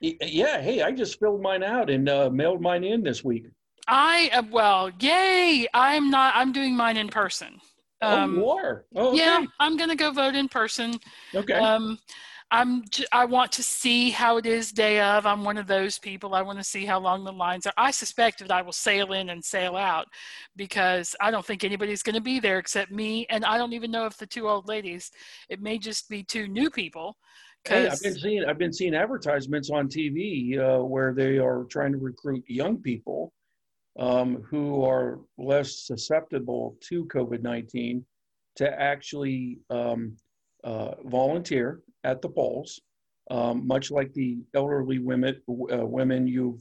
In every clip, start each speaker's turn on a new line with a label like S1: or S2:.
S1: Yeah, hey, I just filled mine out and uh, mailed mine in this week.
S2: I uh, well, yay! I'm not. I'm doing mine in person.
S1: Um, oh, you are? Oh, okay.
S2: Yeah, I'm gonna go vote in person.
S1: Okay.
S2: Um, I'm. I want to see how it is day of. I'm one of those people. I want to see how long the lines are. I suspect that I will sail in and sail out because I don't think anybody's going to be there except me, and I don't even know if the two old ladies. It may just be two new people
S1: Hey, I've been seeing I've been seeing advertisements on TV uh, where they are trying to recruit young people um, who are less susceptible to COVID nineteen to actually um, uh, volunteer at the polls, um, much like the elderly women uh, women you've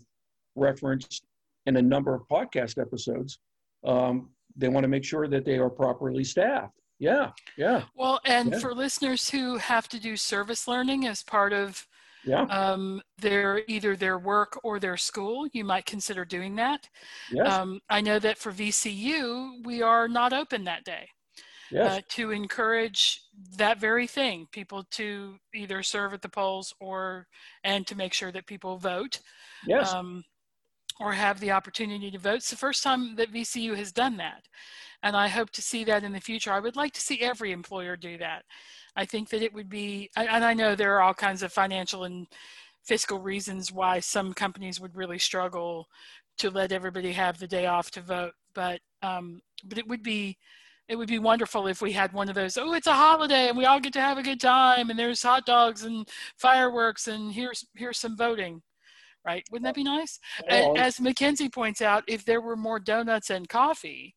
S1: referenced in a number of podcast episodes. Um, they want to make sure that they are properly staffed. Yeah, yeah.
S2: Well, and
S1: yeah.
S2: for listeners who have to do service learning as part of
S1: yeah.
S2: um, their either their work or their school, you might consider doing that.
S1: Yes.
S2: Um, I know that for VCU, we are not open that day.
S1: Yes.
S2: Uh, to encourage that very thing, people to either serve at the polls or and to make sure that people vote.
S1: Yes.
S2: Um, or have the opportunity to vote. It's the first time that VCU has done that and I hope to see that in the future. I would like to see every employer do that. I think that it would be, and I know there are all kinds of financial and fiscal reasons why some companies would really struggle to let everybody have the day off to vote, but um, but it would be it would be wonderful if we had one of those oh it's a holiday and we all get to have a good time and there's hot dogs and fireworks and here's here's some voting right wouldn't that be nice as mackenzie points out if there were more donuts and coffee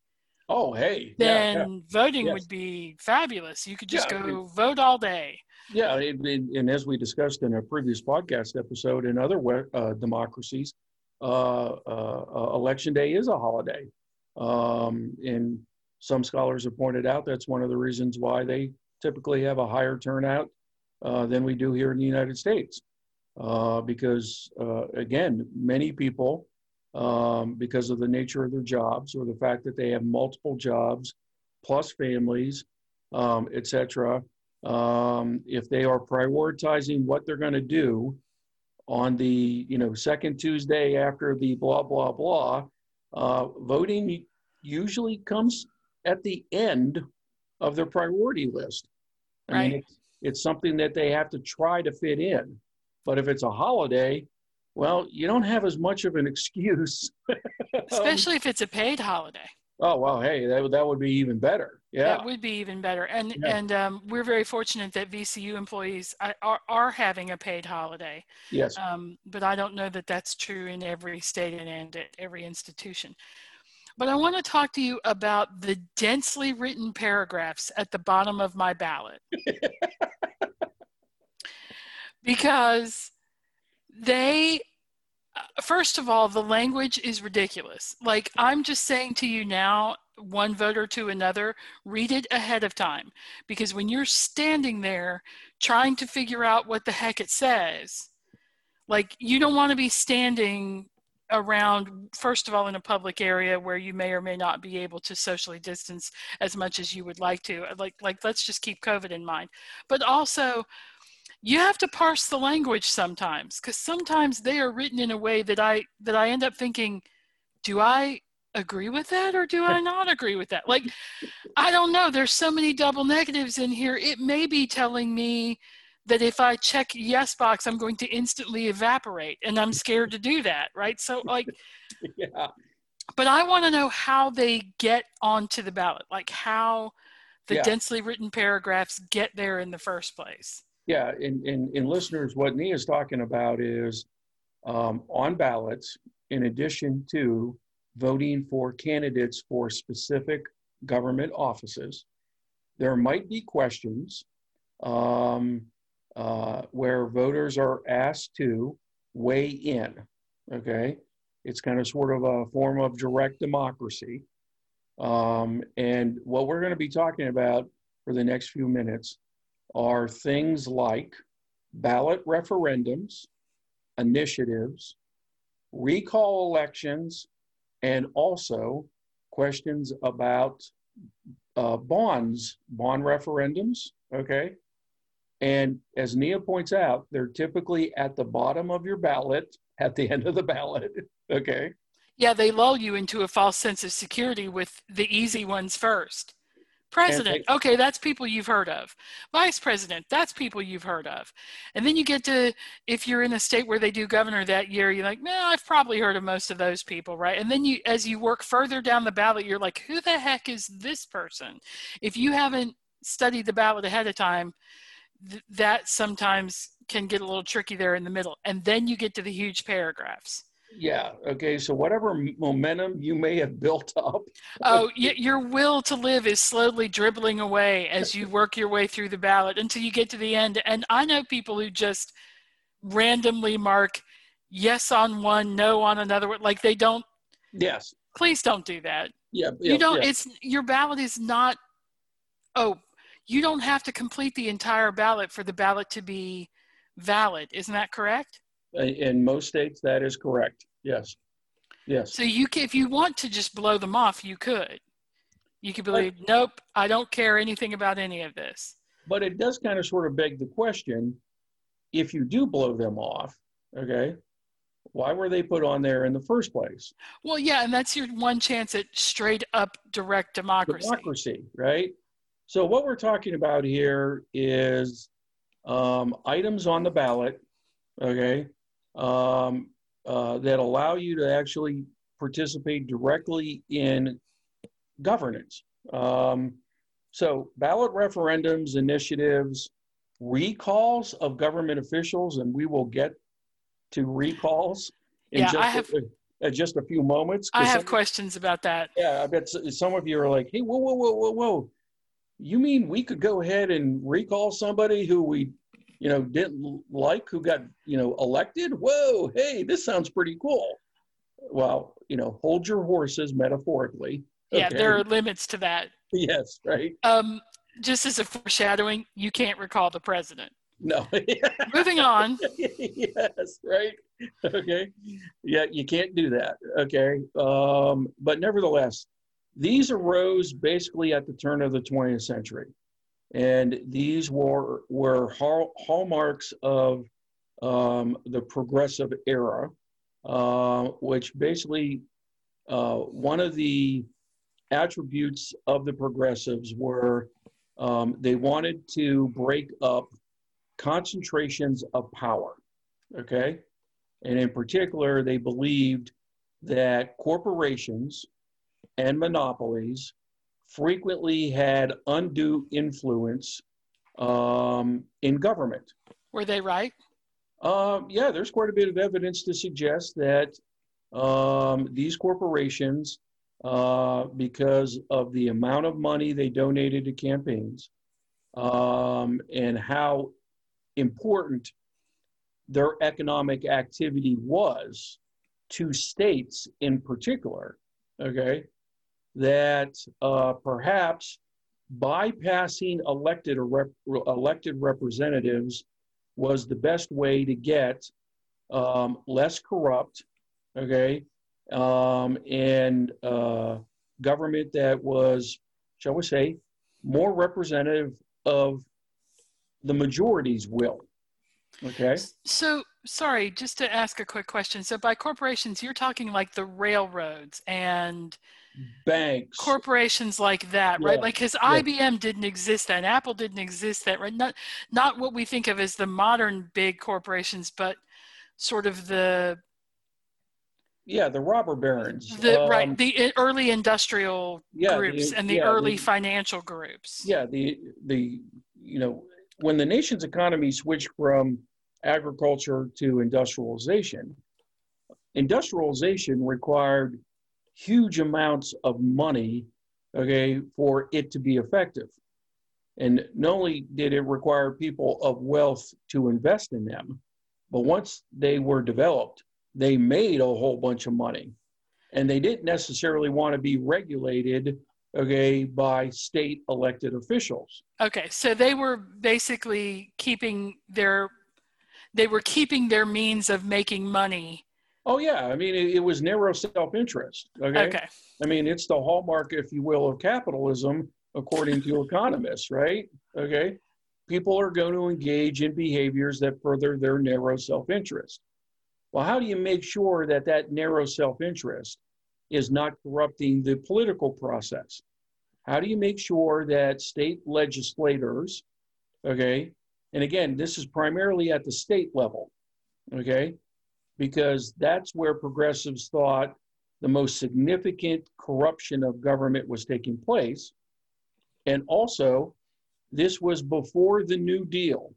S1: Oh, hey.
S2: Then
S1: yeah, yeah.
S2: voting
S1: yes.
S2: would be fabulous. You could just
S1: yeah,
S2: go vote all day.
S1: Yeah, and, and, as we discussed in a previous podcast episode, in other uh, democracies, uh, uh, uh, election day is a holiday. Um, and some scholars have pointed out that's one of the reasons why they typically have a higher turnout uh, than we do here in the United States. Uh, because, again, many people um, because of the nature of their jobs or the fact that they have multiple jobs plus families, um, etc. Um, if they are prioritizing what they're going to do on the you know second Tuesday after the blah blah blah, uh, voting usually comes at the end of their priority list. I
S2: right.
S1: mean, it's, it's something that they have to try to fit in. But if it's a holiday, well, you don't have as much of an excuse.
S2: Especially if it's a paid holiday.
S1: Oh well, hey, that, that would be even better. Yeah,
S2: that would be even better. And
S1: Yeah.
S2: and um, we're very fortunate that VCU employees are, are, having a paid holiday.
S1: yes,
S2: Um, but I don't know that that's true in every state and, and at every institution. But I want to talk to you about the densely written paragraphs at the bottom of my ballot. because they first of all the language is ridiculous. Like i'm just saying to you now one voter to another read it ahead of time. Because when you're standing there trying to figure out what the heck it says like you don't want to be standing around first of all in a public area where you may or may not be able to socially distance as much as you would like to. Like like let's just keep covid in mind. But also you have to parse the language sometimes because sometimes they are written in a way that i that i end up thinking do i agree with that or do i not agree with that? Like i don't know there's so many double negatives in here. It may be telling me that if i check yes box i'm going to instantly evaporate and i'm scared to do that right? So like
S1: yeah,
S2: but i want to know how they get onto the ballot like how the
S1: Yeah.
S2: densely written paragraphs get there in the first place
S1: yeah. And, and, and listeners, what Nia's talking about is um, on ballots, in addition to voting for candidates for specific government offices, there might be questions um, uh, where voters are asked to weigh in. Okay. It's kind of sort of a form of direct democracy. Um, and what we're going to be talking about for the next few minutes are things like ballot referendums, initiatives, recall elections, and also questions about uh, bonds, bond referendums. Okay. And as Nia points out, they're typically at the bottom of your ballot at the end of the ballot. Okay.
S2: Yeah, they lull you into a false sense of security with the easy ones first. President, okay, that's people you've heard of. Vice president, that's people you've heard of. And then you get to, if you're in a state where they do governor that year, you're like, man, I've probably heard of most of those people, right? And then you, as you work further down the ballot, you're like, who the heck is this person? If you haven't studied the ballot ahead of time, th- that sometimes can get a little tricky there in the middle. And then you get to the huge paragraphs.
S1: Yeah. Okay. So whatever momentum you may have built up.
S2: Oh, your will to live is slowly dribbling away as you work your way through the ballot until you get to the end. And I know people who just randomly mark yes on one, no on another. Like they don't.
S1: Yes.
S2: Please don't do that.
S1: Yeah.
S2: yeah
S1: you
S2: don't.
S1: Yeah.
S2: It's your ballot is not. Oh, you don't have to complete the entire ballot for the ballot to be valid. Isn't that correct?
S1: In most states, that is correct. Yes. Yes.
S2: So you can, if you want to just blow them off, you could. You could believe, but, nope, I don't care anything about any of this.
S1: But it does kind of sort of beg the question if you do blow them off, okay, why were they put on there in the first place?
S2: Well, yeah, and that's your one chance at straight up direct democracy.
S1: Democracy, right? So what we're talking about here is um, items on the ballot, okay, um, uh, that allow you to actually participate directly in governance. Um, so, ballot referendums, initiatives, recalls of government officials, and we will get to recalls in
S2: yeah,
S1: just,
S2: I have,
S1: a, just a few moments.
S2: I have some, questions about that.
S1: Yeah, I bet some of you are like, hey, whoa, whoa, whoa, whoa, whoa. You mean we could go ahead and recall somebody who we you know, didn't like who got, you know, elected. Whoa, hey, this sounds pretty cool. Well, you know, hold your horses metaphorically.
S2: Yeah, okay. there are limits to that.
S1: Yes, right.
S2: Um, just as a foreshadowing, you can't recall the president.
S1: No.
S2: Moving on.
S1: yes, right. Okay. Yeah, you can't do that. Okay. Um, but nevertheless, these arose basically at the turn of the 20th century. And these were, were hall, hallmarks of um, the progressive era, uh, which basically uh, one of the attributes of the progressives were um, they wanted to break up concentrations of power. Okay. And in particular, they believed that corporations and monopolies frequently had undue influence um, in government.
S2: Were they right?
S1: Um, yeah, there's quite a bit of evidence to suggest that um, these corporations, uh, because of the amount of money they donated to campaigns um, and how important their economic activity was to states in particular, okay, that uh, perhaps bypassing elected rep- elected representatives was the best way to get um, less corrupt, okay, um, and uh, government that was, shall we say, more representative of the majority's will. Okay.
S2: So, sorry, just to ask a quick question. So, by corporations, you're talking like the railroads and
S1: banks.
S2: Corporations like that yeah. right like because yeah. ibm didn't exist then. Apple didn't exist then right? Not not what we think of as the modern big corporations but sort of the
S1: yeah the robber barons
S2: the um, right the early industrial yeah, groups the, and the early the, financial groups.
S1: Yeah the the you know when the nation's economy switched from agriculture to industrialization industrialization required huge amounts of money, okay, for it to be effective. And not only did it require people of wealth to invest in them, But once they were developed, they made a whole bunch of money. And they didn't necessarily want to be regulated, okay, by state elected officials.
S2: Okay, so they were basically keeping their they were keeping their means of making money.
S1: Oh yeah, I mean it, it was narrow self-interest. Okay?
S2: Okay.
S1: I mean it's the hallmark, if you will, of capitalism, according to economists, right? Okay, people are going to engage in behaviors that further their narrow self-interest. Well, how do you make sure that that narrow self-interest is not corrupting the political process? How do you make sure that state legislators, okay, and again, this is primarily at the state level, okay, because that's where progressives thought the most significant corruption of government was taking place. And also, this was before the New Deal,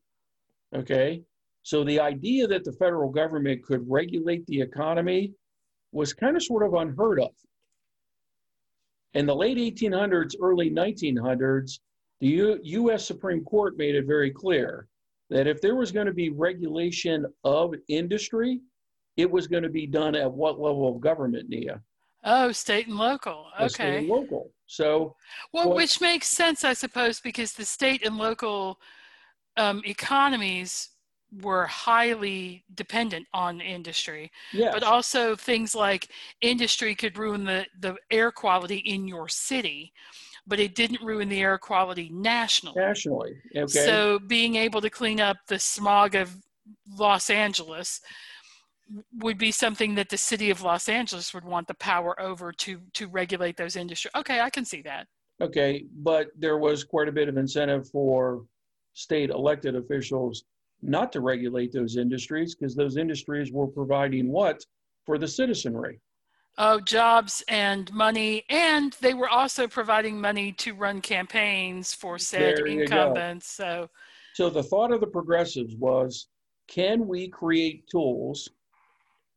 S1: okay? So the idea that the federal government could regulate the economy was kind of sort of unheard of. In the late 1800s, early 1900s, the U- US Supreme Court made it very clear that if there was going to be regulation of industry, it was going to be done at what level of government, Nia?
S2: Oh, state and local.
S1: The State
S2: Okay.
S1: and local. So,
S2: Well,
S1: Well-
S2: which makes sense, I suppose, because the state and local um, economies were highly dependent on industry,
S1: yes,
S2: but also things like industry could ruin the, the air quality in your city, but it didn't ruin the air quality nationally.
S1: nationally. Okay.
S2: So being able to clean up the smog of Los Angeles would be something that the city of Los Angeles would want the power over to to regulate those industries. Okay, I can see that.
S1: Okay, but there was quite a bit of incentive for state elected officials not to regulate those industries because those industries were providing what for the citizenry.
S2: Oh, jobs and money, and they were also providing money to run campaigns for said
S1: go.
S2: incumbents. So
S1: So the thought of the progressives was can we create tools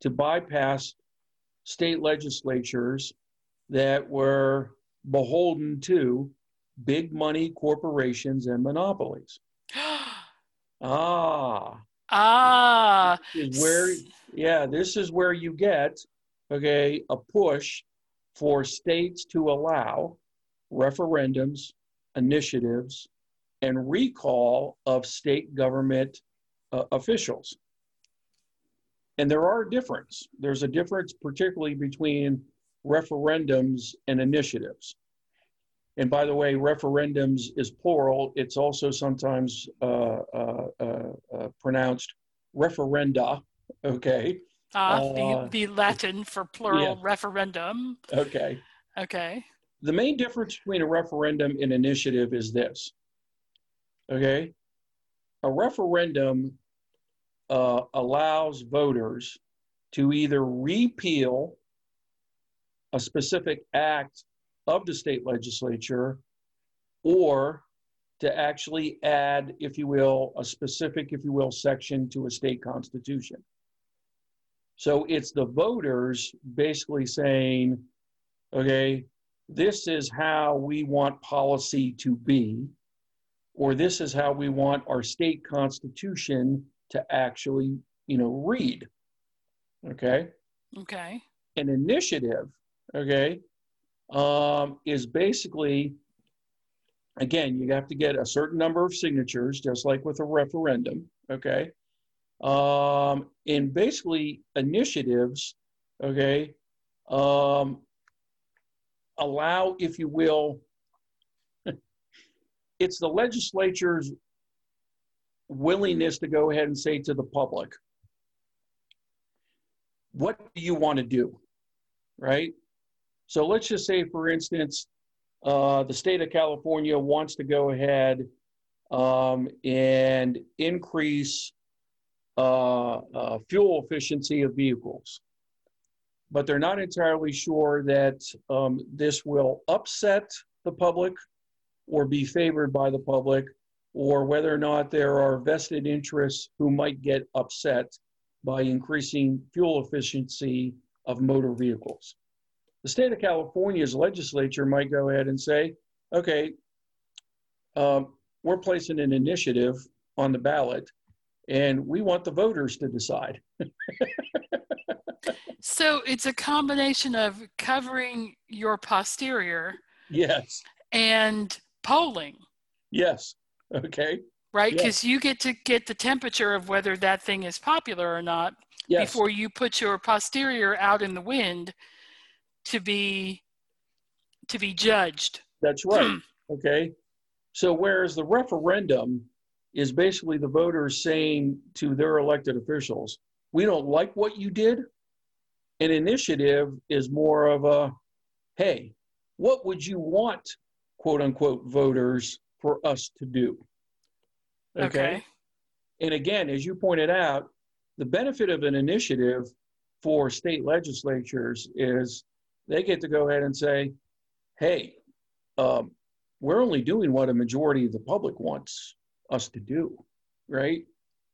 S1: to bypass state legislatures that were beholden to big money corporations and monopolies? Ah,
S2: ah,
S1: is where yeah this is where you get okay a push for states to allow referendums initiatives and recall of state government uh, officials and there are a difference. There's a difference particularly between referendums and initiatives. And by the way referendums is plural. It's also sometimes uh, uh, uh, uh, pronounced referenda okay?
S2: Ah,
S1: Uh,
S2: the, the Latin for plural referendum.
S1: okay.
S2: Okay.
S1: the main difference between a referendum and initiative is this okay? A referendum uh, allows voters to either repeal a specific act of the state legislature or to actually add if you will a specific if you will section to a state constitution. So it's the voters basically saying okay this is how we want policy to be, or this is how we want our state constitution to actually, you know, read. Okay.
S2: Okay.
S1: An initiative, okay, um, is basically, again, you have to get a certain number of signatures, just like with a referendum, okay. Um, and basically, initiatives, okay, um, allow, if you will, it's the legislature's willingness to go ahead and say to the public, what do you want to do? Right? So let's just say, for instance, uh, the state of California wants to go ahead um, and increase uh, uh, fuel efficiency of vehicles but they're not entirely sure that um, this will upset the public or be favored by the public, or whether or not there are vested interests who might get upset by increasing fuel efficiency of motor vehicles. The state of California's legislature might go ahead and say, okay, um, we're placing an initiative on the ballot, and we want the voters to decide.
S2: so it's a combination of covering your posterior.
S1: Yes.
S2: And polling.
S1: Yes. Okay.
S2: Right? Because you get to get the temperature of whether that thing is popular or not yes. before you put your posterior out in the wind to be to be judged.
S1: That's right. okay. So whereas the referendum is basically the voters saying to their elected officials, we don't like what you did. An initiative is more of a, hey, what would you want, quote unquote, voters for us to do?
S2: Okay. okay.
S1: And again, as you pointed out, the benefit of an initiative for state legislatures is they get to go ahead and say, hey, um, we're only doing what a majority of the public wants us to do, right?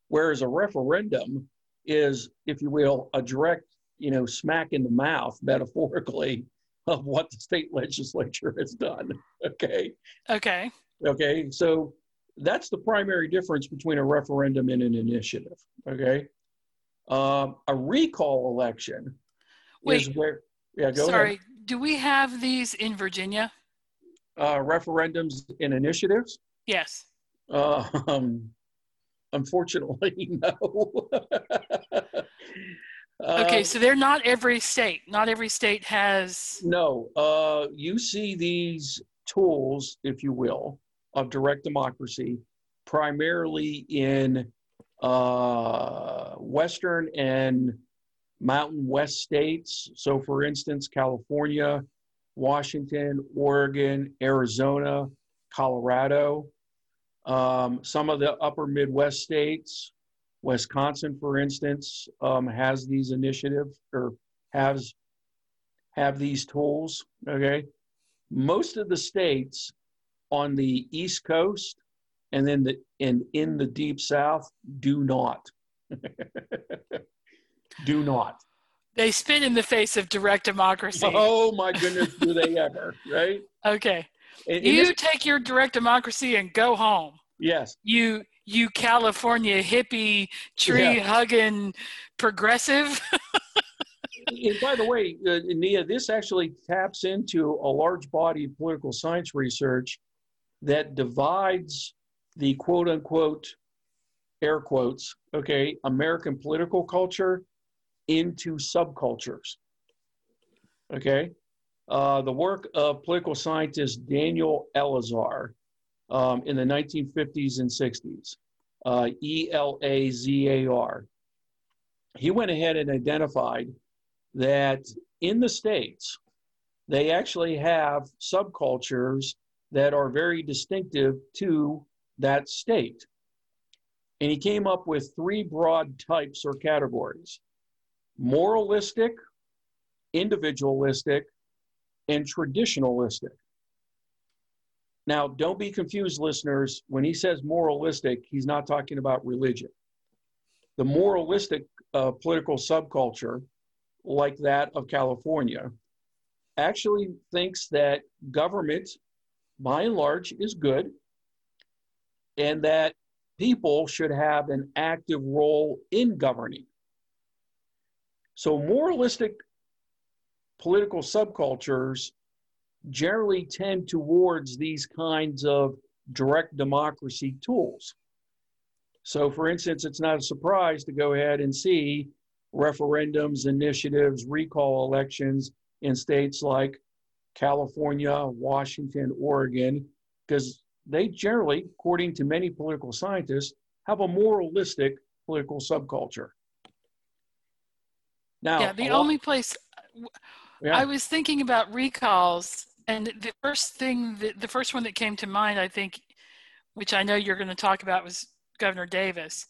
S1: Whereas a referendum is, if you will, a direct, you know, smack in the mouth, metaphorically, of what the state legislature has done. Okay.
S2: Okay.
S1: Okay. So that's the primary difference between a referendum and an initiative. Okay. Um, a recall election
S2: Wait, is where, yeah, go sorry, ahead. do we have these in Virginia?
S1: Uh, referendums and initiatives?
S2: Yes.
S1: Uh, um, unfortunately, no.
S2: okay, uh, so they're not every state. Not every state has.
S1: No. Uh, you see these tools, if you will, of direct democracy primarily in uh, Western and Mountain West states. So, for instance, California, Washington, Oregon, Arizona, Colorado. Um, some of the upper Midwest states, Wisconsin, for instance, um, has these initiatives or has have these tools. Okay, most of the states on the East Coast and then the and in the Deep South do not. do not.
S2: They spin in the face of direct democracy.
S1: Oh my goodness, do they ever? Right?
S2: Okay. And, and you take your direct democracy and go home.
S1: Yes.
S2: You you California hippie tree hugging progressive.
S1: and by the way, uh, Nia, this actually taps into a large body of political science research that divides the quote unquote air quotes, okay, American political culture into subcultures. Okay. Uh, the work of political scientist Daniel Elazar um, in the 1950s and 60s, uh, E L A Z A R. He went ahead and identified that in the States, they actually have subcultures that are very distinctive to that state. And he came up with three broad types or categories moralistic, individualistic, and traditionalistic. Now, don't be confused, listeners. When he says moralistic, he's not talking about religion. The moralistic uh, political subculture, like that of California, actually thinks that government, by and large, is good and that people should have an active role in governing. So, moralistic political subcultures generally tend towards these kinds of direct democracy tools. So, for instance, it's not a surprise to go ahead and see referendums, initiatives, recall elections in states like California, Washington, Oregon, because they generally, according to many political scientists, have a moralistic political subculture.
S2: Now, yeah, the only place yeah. I was thinking about recalls, and the first thing, the, the first one that came to mind, I think, which I know you're going to talk about, was Governor Davis.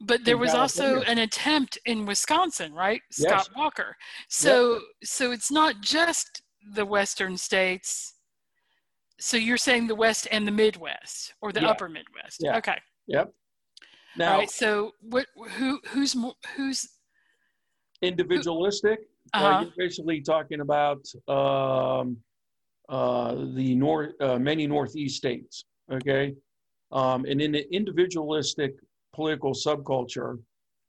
S2: But there was also an attempt in Wisconsin, right? Yes. Scott Walker. So, yep. so it's not just the Western states so you're saying the West and the Midwest or the
S1: yeah.
S2: Upper Midwest?
S1: Yeah.
S2: Okay.
S1: Yep.
S2: Now, All right. So what? Who? Who's? more, Who's?
S1: Individualistic. Who, uh-huh. you're basically talking about um, uh, the north, uh, many Northeast states. Okay. Um, and in the individualistic political subculture,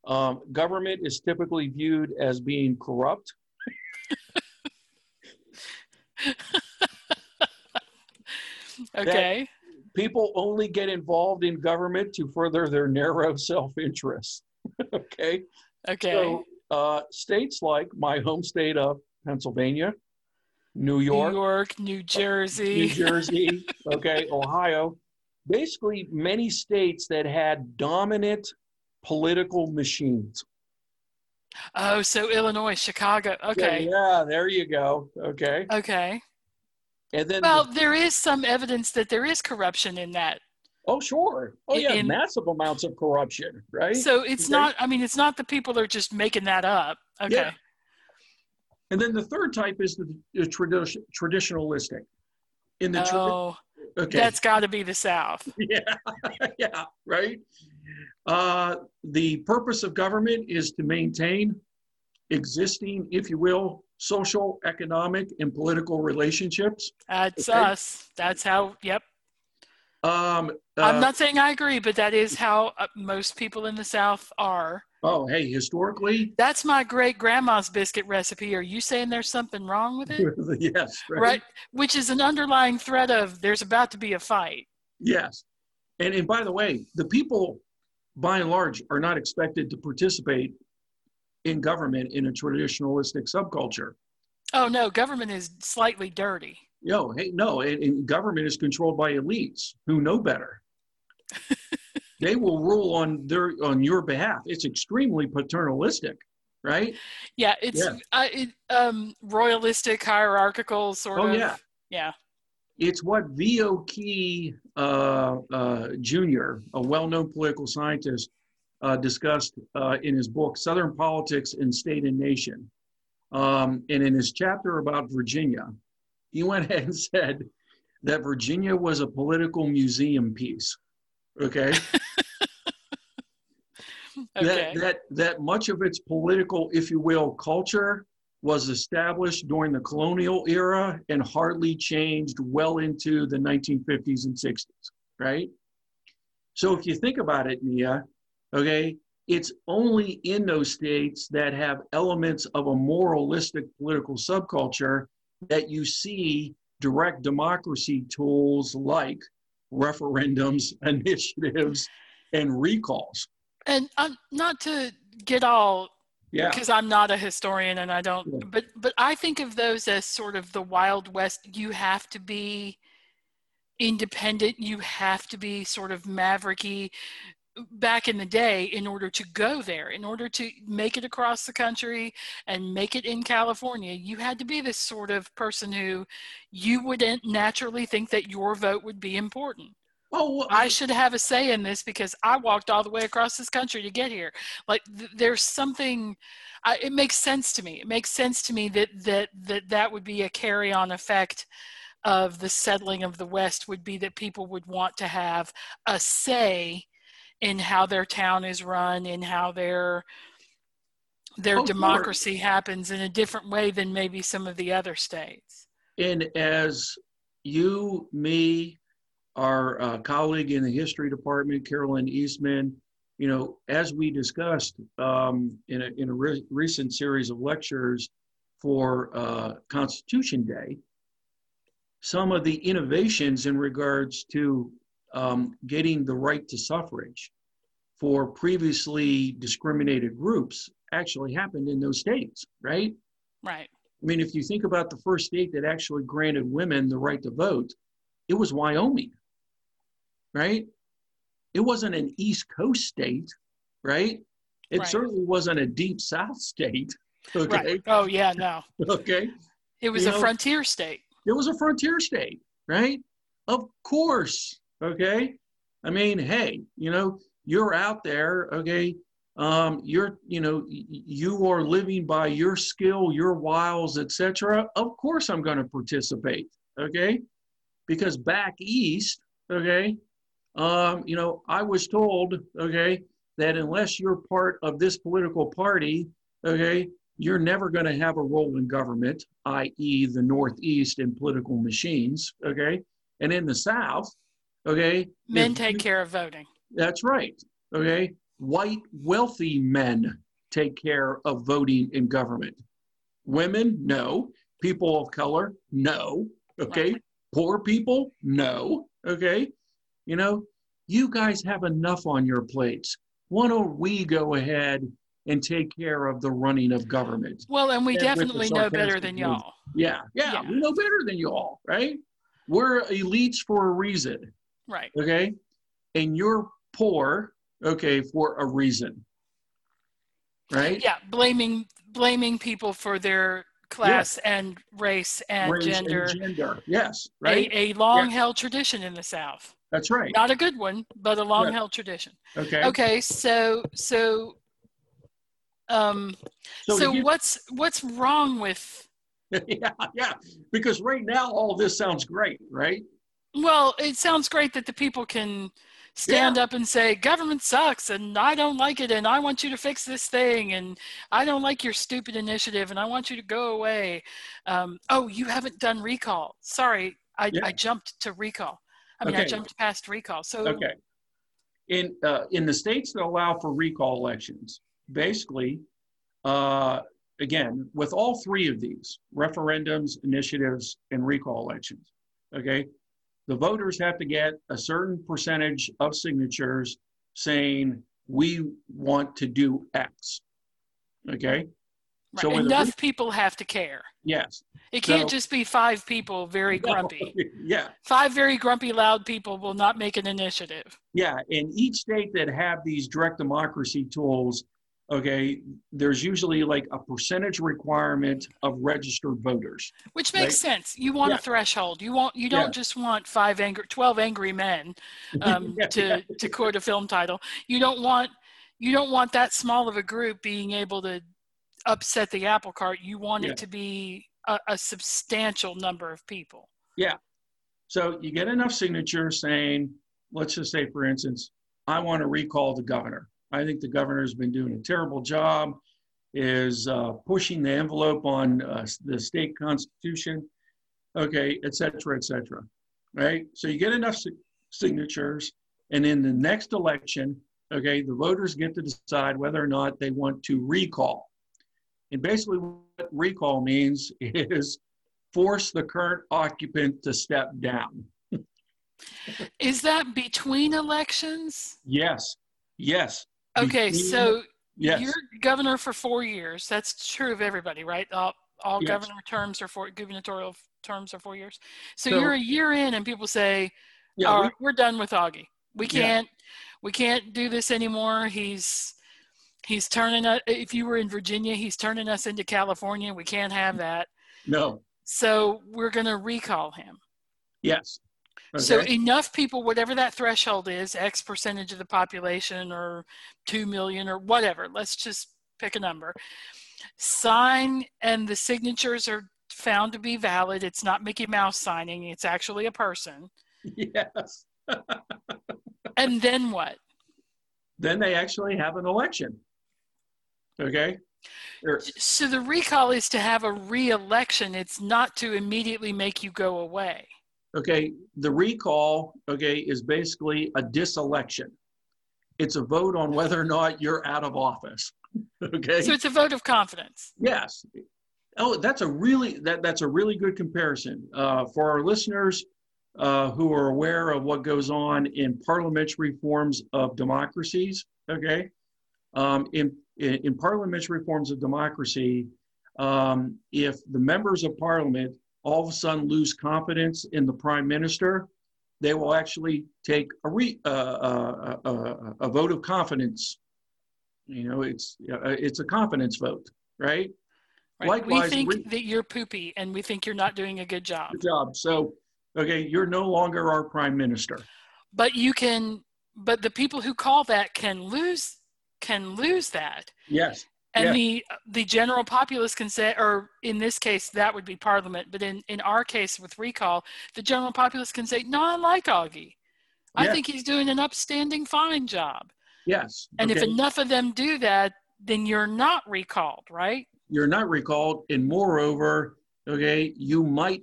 S1: um, government is typically viewed as being corrupt.
S2: okay.
S1: People only get involved in government to further their narrow self-interest. okay.
S2: Okay.
S1: So uh, states like my home state of Pennsylvania, New York,
S2: New York, New Jersey,
S1: New Jersey, okay, Ohio, basically many states that had dominant political machines.
S2: Oh, so Illinois, Chicago. Okay.
S1: Yeah, yeah, there you go. Okay.
S2: Okay.
S1: And then
S2: Well,
S1: the-
S2: there is some evidence that there is corruption in that.
S1: oh sure. Oh yeah,
S2: in-
S1: massive amounts of corruption, right?
S2: So it's
S1: Okay.
S2: not, I mean, it's not the people are just making that up. Okay.
S1: Yeah. and then the third type is the, the tradi- traditionalistic. In the
S2: Oh,
S1: okay.
S2: that's got to be the South.
S1: yeah, yeah, right. Uh, the purpose of government is to maintain existing, if you will, social, economic, and political relationships.
S2: That's
S1: Okay.
S2: us. That's how, yep.
S1: Um,
S2: I'm
S1: uh,
S2: not saying I agree, but that is how uh, most people in the South are.
S1: oh, hey, historically,
S2: That's my great grandma's biscuit recipe. Are you saying there's something wrong with it?
S1: yes, right?
S2: right. Which is an underlying threat of there's about to be a fight.
S1: Yes. And, and by the way, the people, by and large, are not expected to participate in government in a traditionalistic subculture.
S2: Oh no, government is slightly dirty.
S1: Yo, hey, no, and, and government is controlled by elites who know better. they will rule on their on your behalf. It's extremely paternalistic, right?
S2: Yeah, it's
S1: Yeah.
S2: Uh, it, um, royalistic, hierarchical sort
S1: Oh
S2: of.
S1: yeah,
S2: Yeah.
S1: it's what V.O. Key uh, uh, Jr., a well-known political scientist, uh, discussed uh, in his book "Southern Politics in State and Nation." Um, and in his chapter about Virginia, he went ahead and said that Virginia was a political museum piece. Okay.
S2: Okay.
S1: that, that that much of its political, if you will, culture was established during the colonial era and hardly changed well into the 1950s and 60s, right? So if you think about it, Nia, okay, it's only in those states that have elements of a moralistic political subculture that you see direct democracy tools like referendums, initiatives, and recalls.
S2: and um, not to get all
S1: Yeah.
S2: because I'm not a historian and I don't
S1: Yeah.
S2: but but I think of those as sort of the wild west you have to be independent you have to be sort of mavericky back in the day in order to go there in order to make it across the country and make it in California you had to be this sort of person who you wouldn't naturally think that your vote would be important
S1: Oh, well,
S2: I should have a say in this because I walked all the way across this country to get here. Like th- there's something, I, it makes sense to me. It makes sense to me that that that that would be a carry-on effect of the settling of the West would be that people would want to have a say in how their town is run, in how their their
S1: Oh,
S2: democracy happens in a different way than maybe some of the other states.
S1: and as you, me, our uh, colleague in the history department, Carolyn Eastman, you know, as we discussed um, in a, in a re- recent series of lectures for uh, Constitution Day, some of the innovations in regards to um, getting the right to suffrage for previously discriminated groups actually happened in those states, right?
S2: Right.
S1: I mean, if you think about the first state that actually granted women the right to vote, it was Wyoming, right? It wasn't an East Coast state, right? It
S2: Right.
S1: certainly wasn't a deep South state, okay?
S2: Right. Oh yeah, no.
S1: Okay.
S2: It was
S1: You
S2: a
S1: know-
S2: frontier state.
S1: It was a frontier state, right? Of course, okay? I mean, hey, you know, you're out there, okay? Um, you're, you know, you are living by your skill, your wiles, etc. Of course, I'm going to participate, okay? Because back east, okay, um, you know, I was told, okay, that unless you're part of this political party, okay, you're never going to have a role in government, i.e., the Northeast in political machines. Okay. And in the South, okay.
S2: Men
S1: if
S2: take care of voting.
S1: That's right. okay, white wealthy men take care of voting in government. Women, no. People of color, no. Okay.
S2: Right.
S1: Poor people, no. Okay. You know, you guys have enough on your plates. Why don't we go ahead and take care of the running of government?
S2: Well, and we
S1: And
S2: definitely know better than y'all.
S1: Yeah, yeah,
S2: Yeah.
S1: we know better than you all, right? We're elites for a reason,
S2: Right.
S1: okay? And you're poor, okay, for a reason, right?
S2: Yeah. Blaming blaming people for their class and race and
S1: Race
S2: gender.
S1: gender, yes, right?
S2: A, a long held tradition in the South.
S1: That's right.
S2: Not a good one, but a long held tradition.
S1: Okay.
S2: Okay, so so um
S1: So,
S2: so
S1: you-
S2: what's what's wrong with
S1: yeah, yeah, because right now all this sounds great, right?
S2: Well, it sounds great that the people can stand up and say government sucks and I don't like it and I want you to fix this thing and I don't like your stupid initiative and I want you to go away. Um, oh, you haven't done recall. Sorry, I,
S1: Yeah.
S2: I jumped to recall. I mean, I jumped past recall. So
S1: Okay. In uh, in the states that allow for recall elections, basically, uh, again, with all three of these referendums, initiatives, and recall elections, okay, the voters have to get a certain percentage of signatures saying we want to do X. Okay.
S2: right,
S1: so
S2: enough people have to care.
S1: Yes.
S2: It can't
S1: So-
S2: just be five people very grumpy.
S1: yeah.
S2: Five very grumpy, loud people will not make an initiative.
S1: Yeah, in each state that have these direct democracy tools, okay, there's usually like a percentage requirement of registered voters.
S2: Which makes sense. You want
S1: Yeah.
S2: a threshold. You want you don't
S1: Yeah.
S2: just want five angry, twelve angry men, um,
S1: Yeah,
S2: to to quote a film title. You don't want you don't want that small of a group being able to upset the apple cart. You want it to be a, a substantial number of people. Yeah.
S1: So you get enough signatures saying, let's just say, for instance, I want to recall the governor. I think the governor's been doing a terrible job, is uh, pushing the envelope on uh, the state constitution, okay, et cetera, et cetera. Right? So you get enough si- signatures, and in the next election, okay, the voters get to decide whether or not they want to recall. And basically, what recall means is force the current occupant to step down.
S2: Is that between elections?
S1: Yes, yes,
S2: Okay, so
S1: yes,
S2: you're governor for four years. That's true of everybody, right? All, all
S1: Yes.
S2: governor terms are four, gubernatorial terms are four years. So,
S1: So-
S2: you're a year in, and people say,
S1: yeah,
S2: "All
S1: we,
S2: we're done with Augie. We can't, we can't do this anymore. He's, he's turning us. If you were in Virginia, he's turning us into California. We can't have that.
S1: no,
S2: So we're going to recall him.
S1: yes.
S2: So enough people, whatever that threshold is, X percentage of the population or 2 million or whatever, let's just pick a number, sign and the signatures are found to be valid. It's not Mickey Mouse signing, it's actually a person.
S1: yes.
S2: And then what?
S1: Then they actually have an election. Okay. Or-
S2: So the recall is to have a re-election. It's not to immediately make you go away.
S1: Okay. The recall, okay, is basically a diselection. It's a vote on whether or not you're out of office. Okay.
S2: So it's a vote of confidence.
S1: Yes. Oh, that's a really that that's a really good comparison uh, for our listeners uh, who are aware of what goes on in parliamentary forms of democracies. Okay, um, in, in parliamentary forms of democracy, um, if the members of parliament all of a sudden lose confidence in the prime minister, they will actually take a re, uh, uh, uh, a vote of confidence. You know, it's uh, it's a confidence vote, right?
S2: Right?
S1: Likewise,
S2: we think that you're poopy and we think you're not doing a good job.
S1: Good job. So, okay, you're no longer our prime minister.
S2: But you can but the people who call that can lose can lose that.
S1: Yes.
S2: And
S1: Yeah.
S2: the the general populace can say or in this case that would be parliament, but in, in our case with recall, the general populace can say, No, I like Augie. I
S1: Yeah.
S2: think he's doing an upstanding fine job.
S1: Yes.
S2: And if enough of them do that, then you're not recalled, right?
S1: you're not recalled, and moreover, okay, you might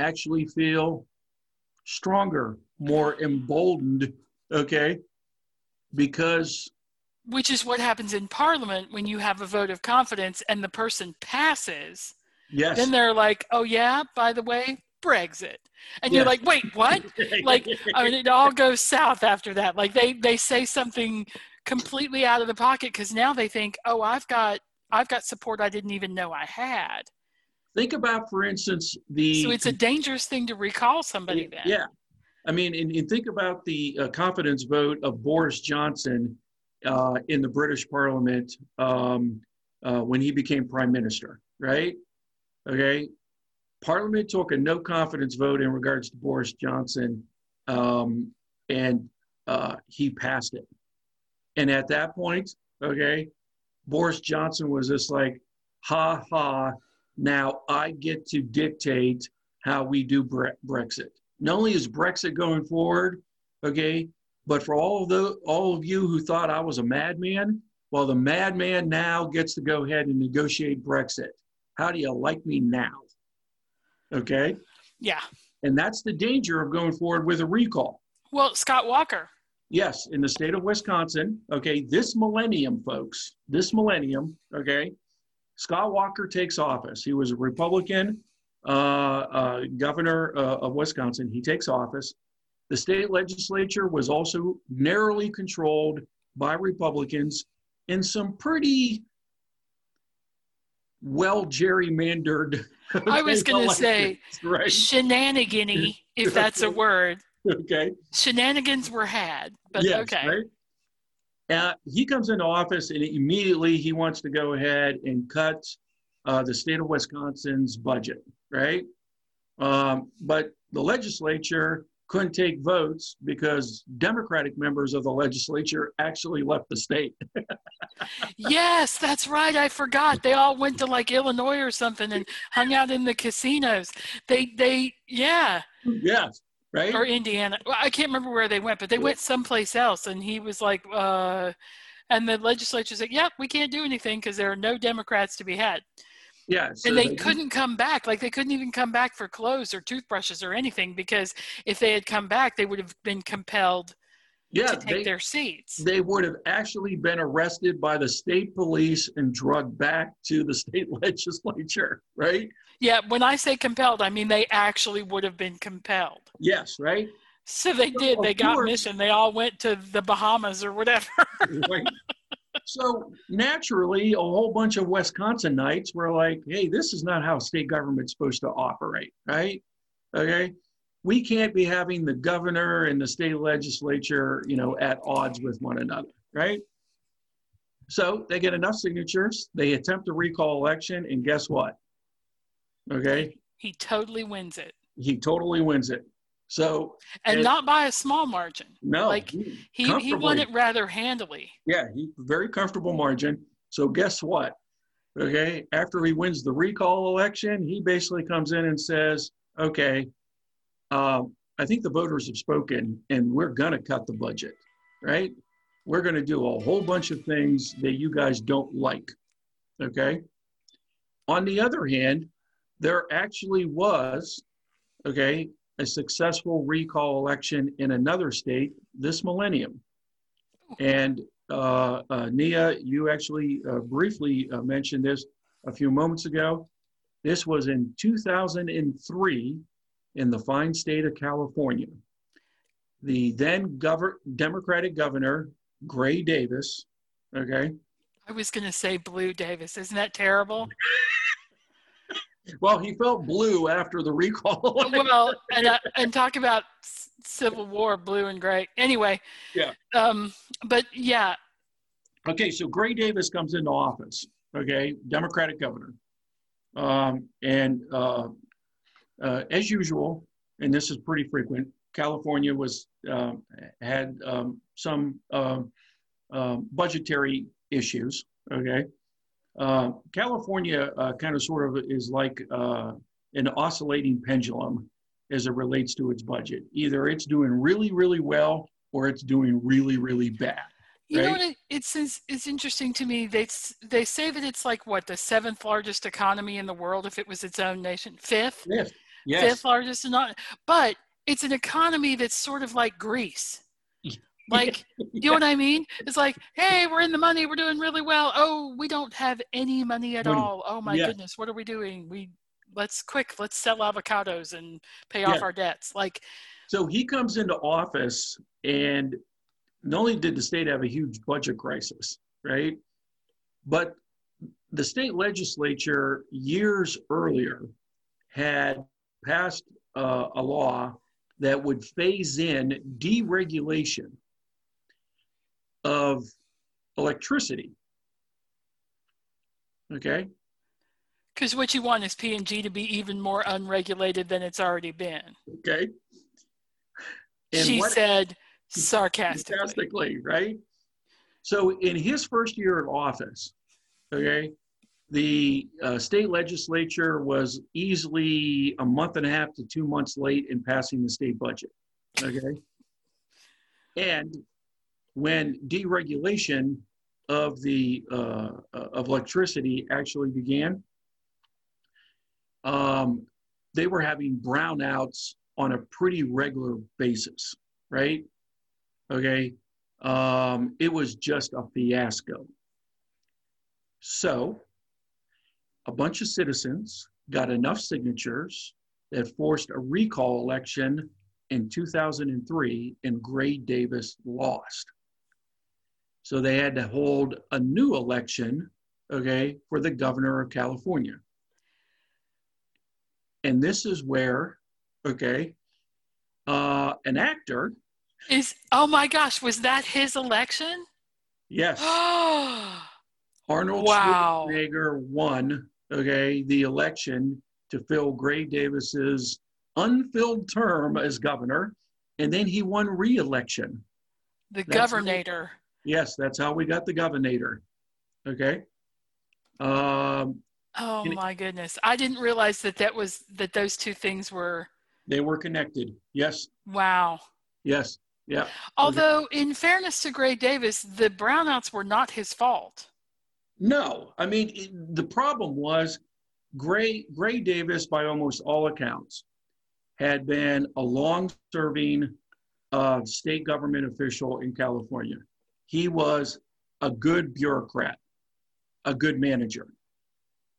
S1: actually feel stronger, more emboldened, okay, because
S2: which is what happens in parliament when you have a vote of confidence and the person passes
S1: yes,
S2: then they're like oh yeah by the way brexit. And you're like wait what? Like i mean it all goes south after that. Like they they say something completely out of the pocket because now they think oh i've got i've got support i didn't even know i had.
S1: Think about, for instance, the
S2: so it's a dangerous thing to recall somebody then.
S1: Yeah. I mean, and, and think about the uh, confidence vote of Boris Johnson uh, in the British Parliament um, uh, when he became prime minister, right? Okay. Parliament took a no confidence vote in regards to Boris Johnson, um, and uh, he passed it. And at that point, okay, Boris Johnson was just like, ha ha, now I get to dictate how we do Bre- Brexit. Not only is Brexit going forward, okay, but for all of the all of you who thought I was a madman, well, the madman now gets to go ahead and negotiate Brexit. How do you like me now? Okay,
S2: yeah
S1: and that's the danger of going forward with a recall.
S2: well scott walker
S1: Yes, in the state of Wisconsin, okay, this millennium, folks, this millennium, okay, Scott Walker takes office. He was a Republican uh, uh, governor uh, of Wisconsin. He takes office. The state legislature was also narrowly controlled by Republicans in some pretty well gerrymandered.
S2: I was gonna say,
S1: right?
S2: shenanigany if that's a word
S1: Okay.
S2: shenanigans were had but
S1: Yes,
S2: okay
S1: right? Uh, he comes into office and immediately he wants to go ahead and cut uh, the state of Wisconsin's budget, right? Um, but the legislature couldn't take votes because Democratic members of the legislature actually left the state.
S2: yes that's right. I forgot. They all went to like illinois or something and hung out in the casinos. They they yeah.
S1: Yes, right?
S2: or indiana. Well, i can't remember where they went but they went someplace else and he was like uh and the legislature said yep we can't do anything because there are no democrats to be had
S1: yeah. so
S2: and they couldn't come back like they couldn't even come back for clothes or toothbrushes or anything because if they had come back they would have been compelled
S1: yeah,
S2: to take
S1: they,
S2: their seats
S1: they would have actually been arrested by the state police and drugged back to the state legislature, right?
S2: yeah when i say compelled i mean they actually would have been compelled
S1: Yes, right?
S2: so they did
S1: Of
S2: they got
S1: course.
S2: mission they all went to the bahamas or whatever
S1: right? So naturally, a whole bunch of Wisconsinites were like, "Hey, this is not how state government's supposed to operate, right? Okay, we can't be having the governor and the state legislature, you know, at odds with one another, right?" So they get enough signatures, they attempt a recall election, and guess what? Okay,
S2: he totally wins it
S1: he totally wins it. So
S2: and
S1: And-
S2: not by a small margin
S1: no,
S2: Like,
S1: he-
S2: he, he won it rather handily
S1: Yeah, he very comfortable margin. So guess what? Okay, after he wins the recall election, he basically comes in and says, "Okay, um, I think the voters have spoken, and we're to cut the budget, right? We're to do a whole bunch of things that you guys don't like." Okay. On the other hand, there actually was, okay, a successful recall election in another state this millennium. And uh, uh, Nia, you actually uh, briefly uh, mentioned this a few moments ago. This was in 2003 in the fine state of California. The then Democratic governor, Gray Davis, okay,
S2: i was going to say blue davis isn't that terrible
S1: well, he felt blue after the recall.
S2: well and uh, and talk about civil war blue and gray anyway
S1: Yeah.
S2: um but yeah
S1: Okay, so Gray Davis comes into office, okay, Democratic governor. Um, and uh, uh, as usual, and this is pretty frequent, California was uh, had um, some um um, budgetary issues, okay. Uh, California uh, kind of sort of is like uh, an oscillating pendulum as it relates to its budget. Either it's doing really, really well or it's doing really, really bad.
S2: You know what? It, it's it's interesting to me. They they say that it's like what the seventh largest economy in the world if it was its own nation, fifth,
S1: Yes. Yes.
S2: fifth largest, not. But it's an economy that's sort of like Greece,
S1: Yeah.
S2: Like, you know what I mean? It's like, hey, we're in the money, we're doing really well. Oh, we don't have any money at
S1: Money.
S2: all. Oh my
S1: Yeah.
S2: goodness, what are we doing? We let's quick, let's sell avocados and pay off
S1: Yeah.
S2: our debts. Like,
S1: So he comes into office, and not only did the state have a huge budget crisis, right? But the state legislature years earlier had passed uh, a law that would phase in deregulation of electricity. Okay.
S2: because what you want is P and G to be even more unregulated than it's already been.
S1: Okay. And
S2: she
S1: what-
S2: said sarcastically.
S1: sarcastically, right? So in his first year in office, okay, the uh, state legislature was easily a month and a half to two months late in passing the state budget. Okay. And when deregulation of the uh, of electricity actually began, um, they were having brownouts on a pretty regular basis, right? Okay. Um, it was just a fiasco. So, a bunch of citizens got enough signatures that forced a recall election in 2003, and Gray Davis lost. So, they had to hold a new election, okay, for the governor of California. And this is where, okay, uh, an actor,
S2: Is oh my gosh, was that his election?
S1: yes,
S2: Oh,
S1: Arnold
S2: Wow.
S1: Schwarzenegger won, okay, the election to fill Gray Davis's unfilled term as governor, and then he won re-election.
S2: the
S1: That's
S2: governor.
S1: Yes, that's how we got the governor. Okay. Um,
S2: Oh my goodness, I didn't realize that that was that those two things were
S1: they were connected. Yes,
S2: wow.
S1: yes, yeah.
S2: Although, in fairness to Gray Davis, the brownouts were not his fault.
S1: No, I mean it, the problem was Gray Gray Davis, by almost all accounts, had been a long-serving uh, state government official in California. He was a good bureaucrat, a good manager.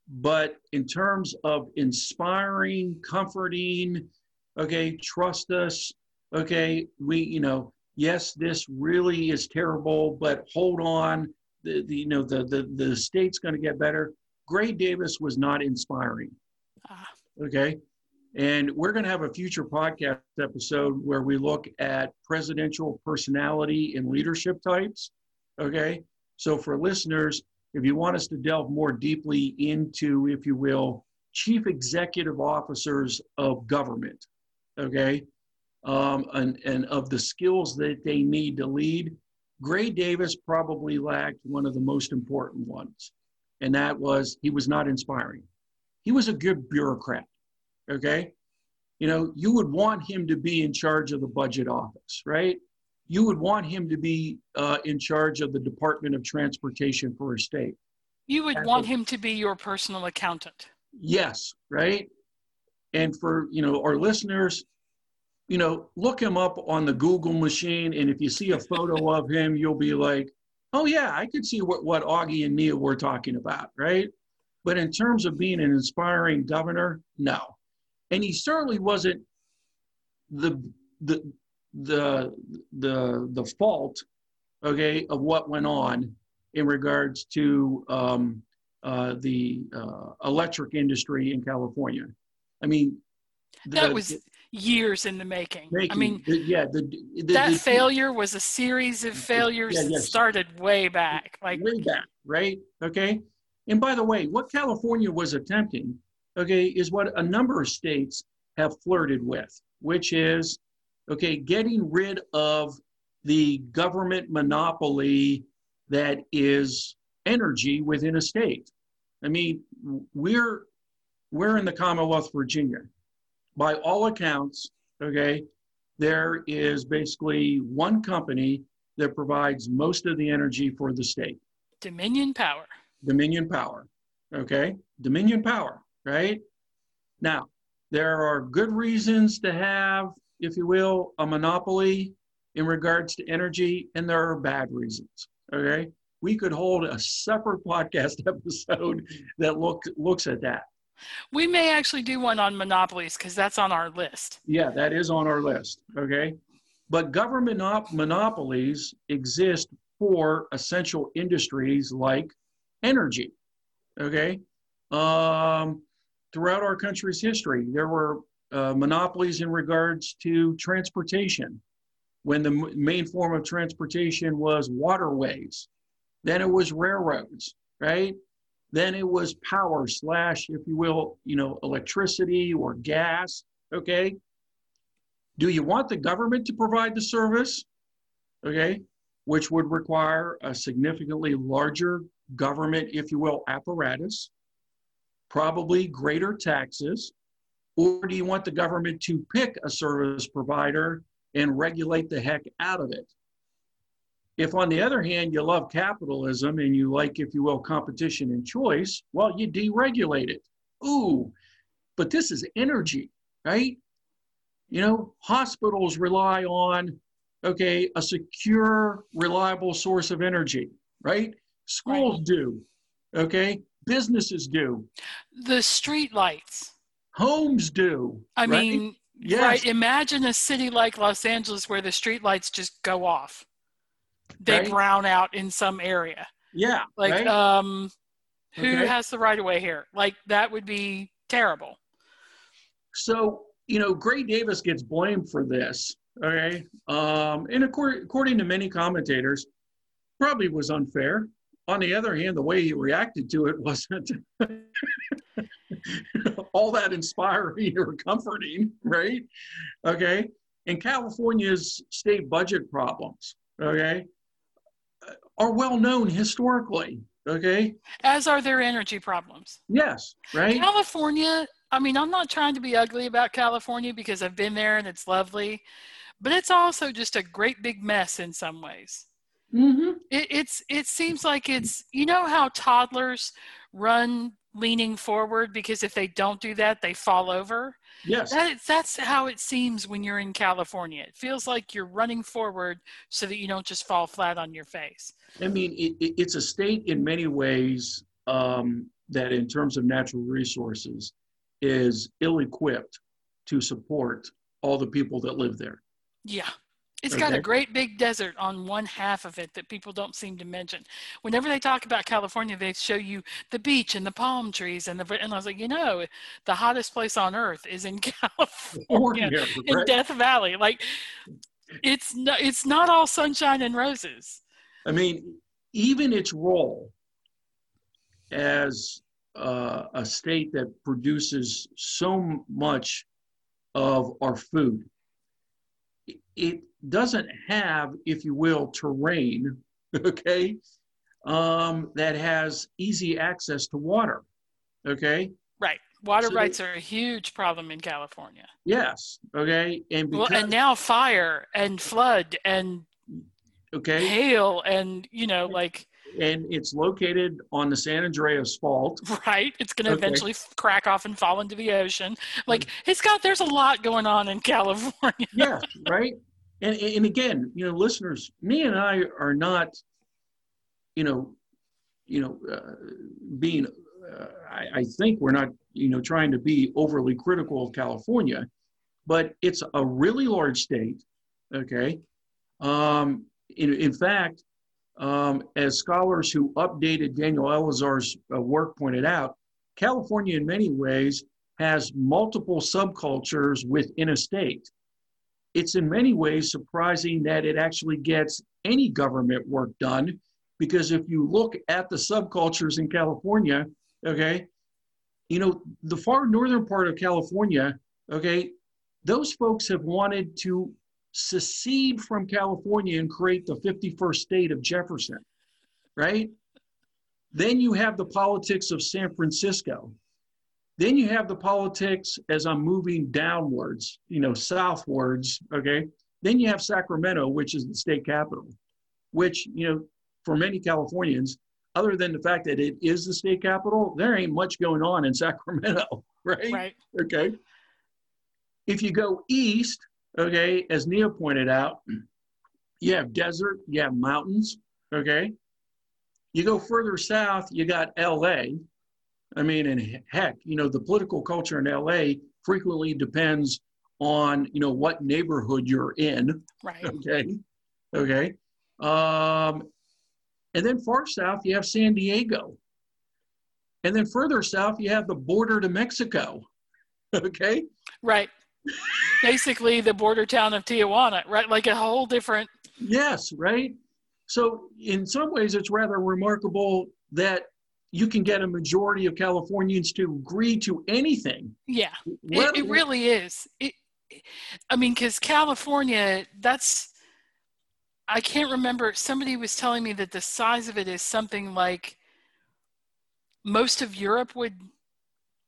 S1: But in terms of inspiring, comforting, okay, trust us, okay, we, you know, yes, this really is terrible, but hold on, the, the you know the the the state's going to get better. Gray Davis was not inspiring.
S2: Ah.
S1: Okay, and we're going to have a future podcast episode where we look at presidential personality and leadership types. Okay, so for listeners, if you want us to delve more deeply into, if you will, chief executive officers of government, okay, um, and, and of the skills that they need to lead, Gray Davis probably lacked one of the most important ones, and that was he was not inspiring. He was a good bureaucrat, okay? You know, you would want him to be in charge of the budget office, right? You would want him to be uh, in charge of the Department of Transportation for a state.
S2: You would
S1: That's
S2: want
S1: a-
S2: him to be your personal accountant.
S1: Yes, right? And for, you know, our listeners, you know, look him up on the Google machine. And if you see a photo of him, you'll be like, oh, yeah, I could see what, what Augie and Nia were talking about, right? But in terms of being an inspiring governor, no. And he certainly wasn't the, the, the, the, the fault, okay, of what went on in regards to um, uh, the uh, electric industry in California. I mean, the,
S2: That was years in the making. I mean,
S1: the- yeah, the, the,
S2: that failure was a series of failures
S1: Yeah,
S2: that started way back. Like,
S1: way back, right? Okay. And by the way, what California was attempting, okay, is what a number of states have flirted with, which is, okay, getting rid of the government monopoly that is energy within a state. I mean, we're we're in the Commonwealth of Virginia. By all accounts, okay, there is basically one company that provides most of the energy for the state.
S2: Dominion power.
S1: Dominion Power. Okay? Dominion Power, right? Now, there are good reasons to have, if you will, a monopoly. in regards to energy, and there are bad reasons. Okay. We could hold a separate podcast episode that look, looks at that.
S2: We may actually do one on monopolies because that's on our list.
S1: Yeah, that is on our list. Okay. But government op- monopolies exist for essential industries like energy. Okay. Um, throughout our country's history, there were uh, monopolies in regards to transportation. When the m- main form of transportation was waterways, then it was railroads, right? Then it was power slash, if you will, you know, electricity or gas. Okay. Do you want the government to provide the service? Okay. Which would require a significantly larger government, if you will, apparatus, probably greater taxes. Or do you want the government to pick a service provider and regulate the heck out of it? If, on the other hand, you love capitalism and you like, if you will, competition and choice, well, you deregulate it. Ooh, but this is energy, right? You know, hospitals rely on, okay, a secure, reliable source of energy, right? Schools
S2: Right.
S1: do, okay? Businesses do,
S2: The street lights.
S1: homes do.
S2: I
S1: right?
S2: mean,
S1: Yes.
S2: right. Imagine a city like Los Angeles where the street lights just go off. They
S1: Right.
S2: brown out in some area.
S1: yeah,
S2: Like,
S1: right?
S2: um, who
S1: Okay.
S2: has the right of way here? Like, that would be terrible.
S1: So, you know, Gray Davis gets blamed for this, okay? Um, and according, according to many commentators, probably was unfair. On the other hand, the way he reacted to it wasn't all that inspiring or comforting, right? Okay. And California's state budget problems, okay, are well known historically, okay?
S2: As are their energy problems.
S1: Yes, right?
S2: California, I mean, I'm not trying to be ugly about California because I've been there and it's lovely, but it's also just a great big mess in some ways.
S1: Mm-hmm.
S2: It, it's it seems like it's you know how toddlers run leaning forward because if they don't do that they fall over.
S1: Yes.
S2: That, that's how it seems when you're in California. It feels like you're running forward so that you don't just fall flat on your face.
S1: I mean, it, it, it's a state in many ways um, that, in terms of natural resources, is ill equipped to support all the people that live there.
S2: Yeah. It's got a great big desert on one half of it that people don't seem to mention. Whenever they talk about California, they show you the beach and the palm trees and the and I was like, you know, the hottest place on earth is in California,
S1: Ordinary,
S2: in? Death Valley. Like it's not it's not all sunshine and roses.
S1: I mean, even its role as uh, a state that produces so much of our food, it doesn't have, if you will, terrain, okay, um, that has easy access to water, okay?
S2: Right. Water
S1: So-
S2: rights are a huge problem in California.
S1: Yes, okay, and
S2: Well, and now fire and flood and
S1: okay,
S2: hail and you know like
S1: and it's located on the San Andreas Fault,
S2: right it's going to
S1: Okay.
S2: Eventually crack off and fall into the ocean like it's got there's a lot going on in california
S1: yeah, right. And and again, you know, listeners, me and I are not, you know, you know, uh, being. Uh, I, I think we're not, you know, trying to be overly critical of California, but it's a really large state. Okay. Um, in, in fact, um, as scholars who updated Daniel Elazar's uh, work pointed out, California, in many ways, has multiple subcultures within a state. It's in many ways surprising that it actually gets any government work done because if you look at the subcultures in California, okay, you know, the far northern part of California, okay, those folks have wanted to secede from California and create the 51st state of Jefferson, right? Then you have the politics of San Francisco. Then you have the politics as I'm moving downwards, you know, southwards, okay? Then you have Sacramento, which is the state capital, which, you know, for many Californians, other than the fact that it is the state capital, there ain't much going on in Sacramento, right?
S2: right
S1: Okay. If you go east, okay, as Nia pointed out, you have desert, you have mountains, okay? You go further south, you got LA. I mean, and heck, you know, the political culture in LA frequently depends on, you know, what neighborhood you're in.
S2: Right.
S1: Okay. Okay. Um, and then far south, you have San Diego. And then further south, you have the border to Mexico. Okay.
S2: Right. Basically, the border town of Tijuana, right? Like a whole different.
S1: Yes, right. So, in some ways, it's rather remarkable that you can get a majority of Californians to agree to anything.
S2: Yeah, it, it really is. It, I mean, because California, that's, I can't remember. Somebody was telling me that the size of it is something like most of Europe would,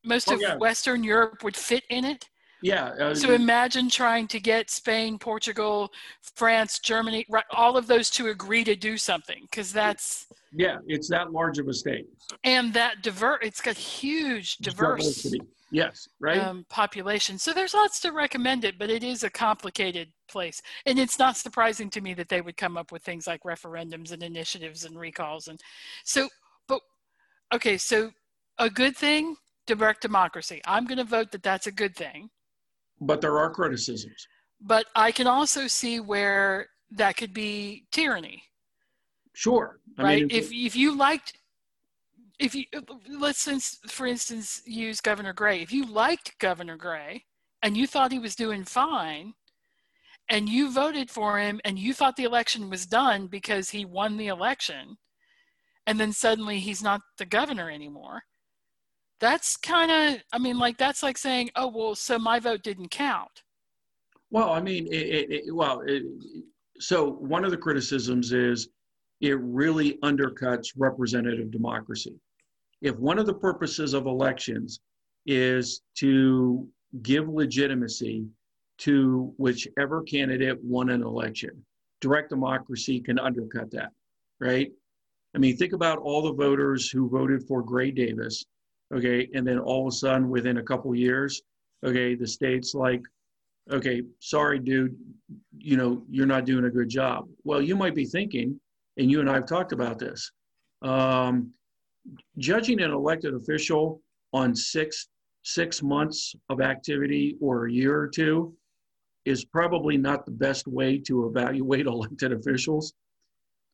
S2: most
S1: Oh,
S2: of
S1: yeah.
S2: Western Europe would fit in it.
S1: Yeah. Uh,
S2: So imagine trying to get Spain, Portugal, France, Germany, right, all of those to agree to do something because that's
S1: yeah, it's that large of a state.
S2: and that divert. It's got huge diverse
S1: Diversity. Yes, right.
S2: um, population. So there's lots to recommend it, but it is a complicated place, and it's not surprising to me that they would come up with things like referendums and initiatives and recalls and so. But okay, so a good thing, direct democracy. I'm going to vote that that's a good thing.
S1: But there are criticisms.
S2: but I can also see where that could be tyranny,
S1: Sure. I
S2: right?
S1: mean,
S2: if if you liked, if you let's since for instance use Governor Gray. If you liked Governor Gray and you thought he was doing fine, and you voted for him and you thought the election was done because he won the election, and then suddenly he's not the governor anymore. That's kind of, I mean, like that's like saying, oh well, so my vote didn't count.
S1: Well, I mean, it, it, it, well, it, so one of the criticisms is it really undercuts representative democracy. If one of the purposes of elections is to give legitimacy to whichever candidate won an election, direct democracy can undercut that, right? I mean, think about all the voters who voted for Gray Davis, okay, and then all of a sudden, within a couple years, okay, the state's like, okay, sorry, dude, you know, you're not doing a good job. Well, you might be thinking, and you and I have talked about this, um, judging an elected official on six six months of activity or a year or two is probably not the best way to evaluate elected officials.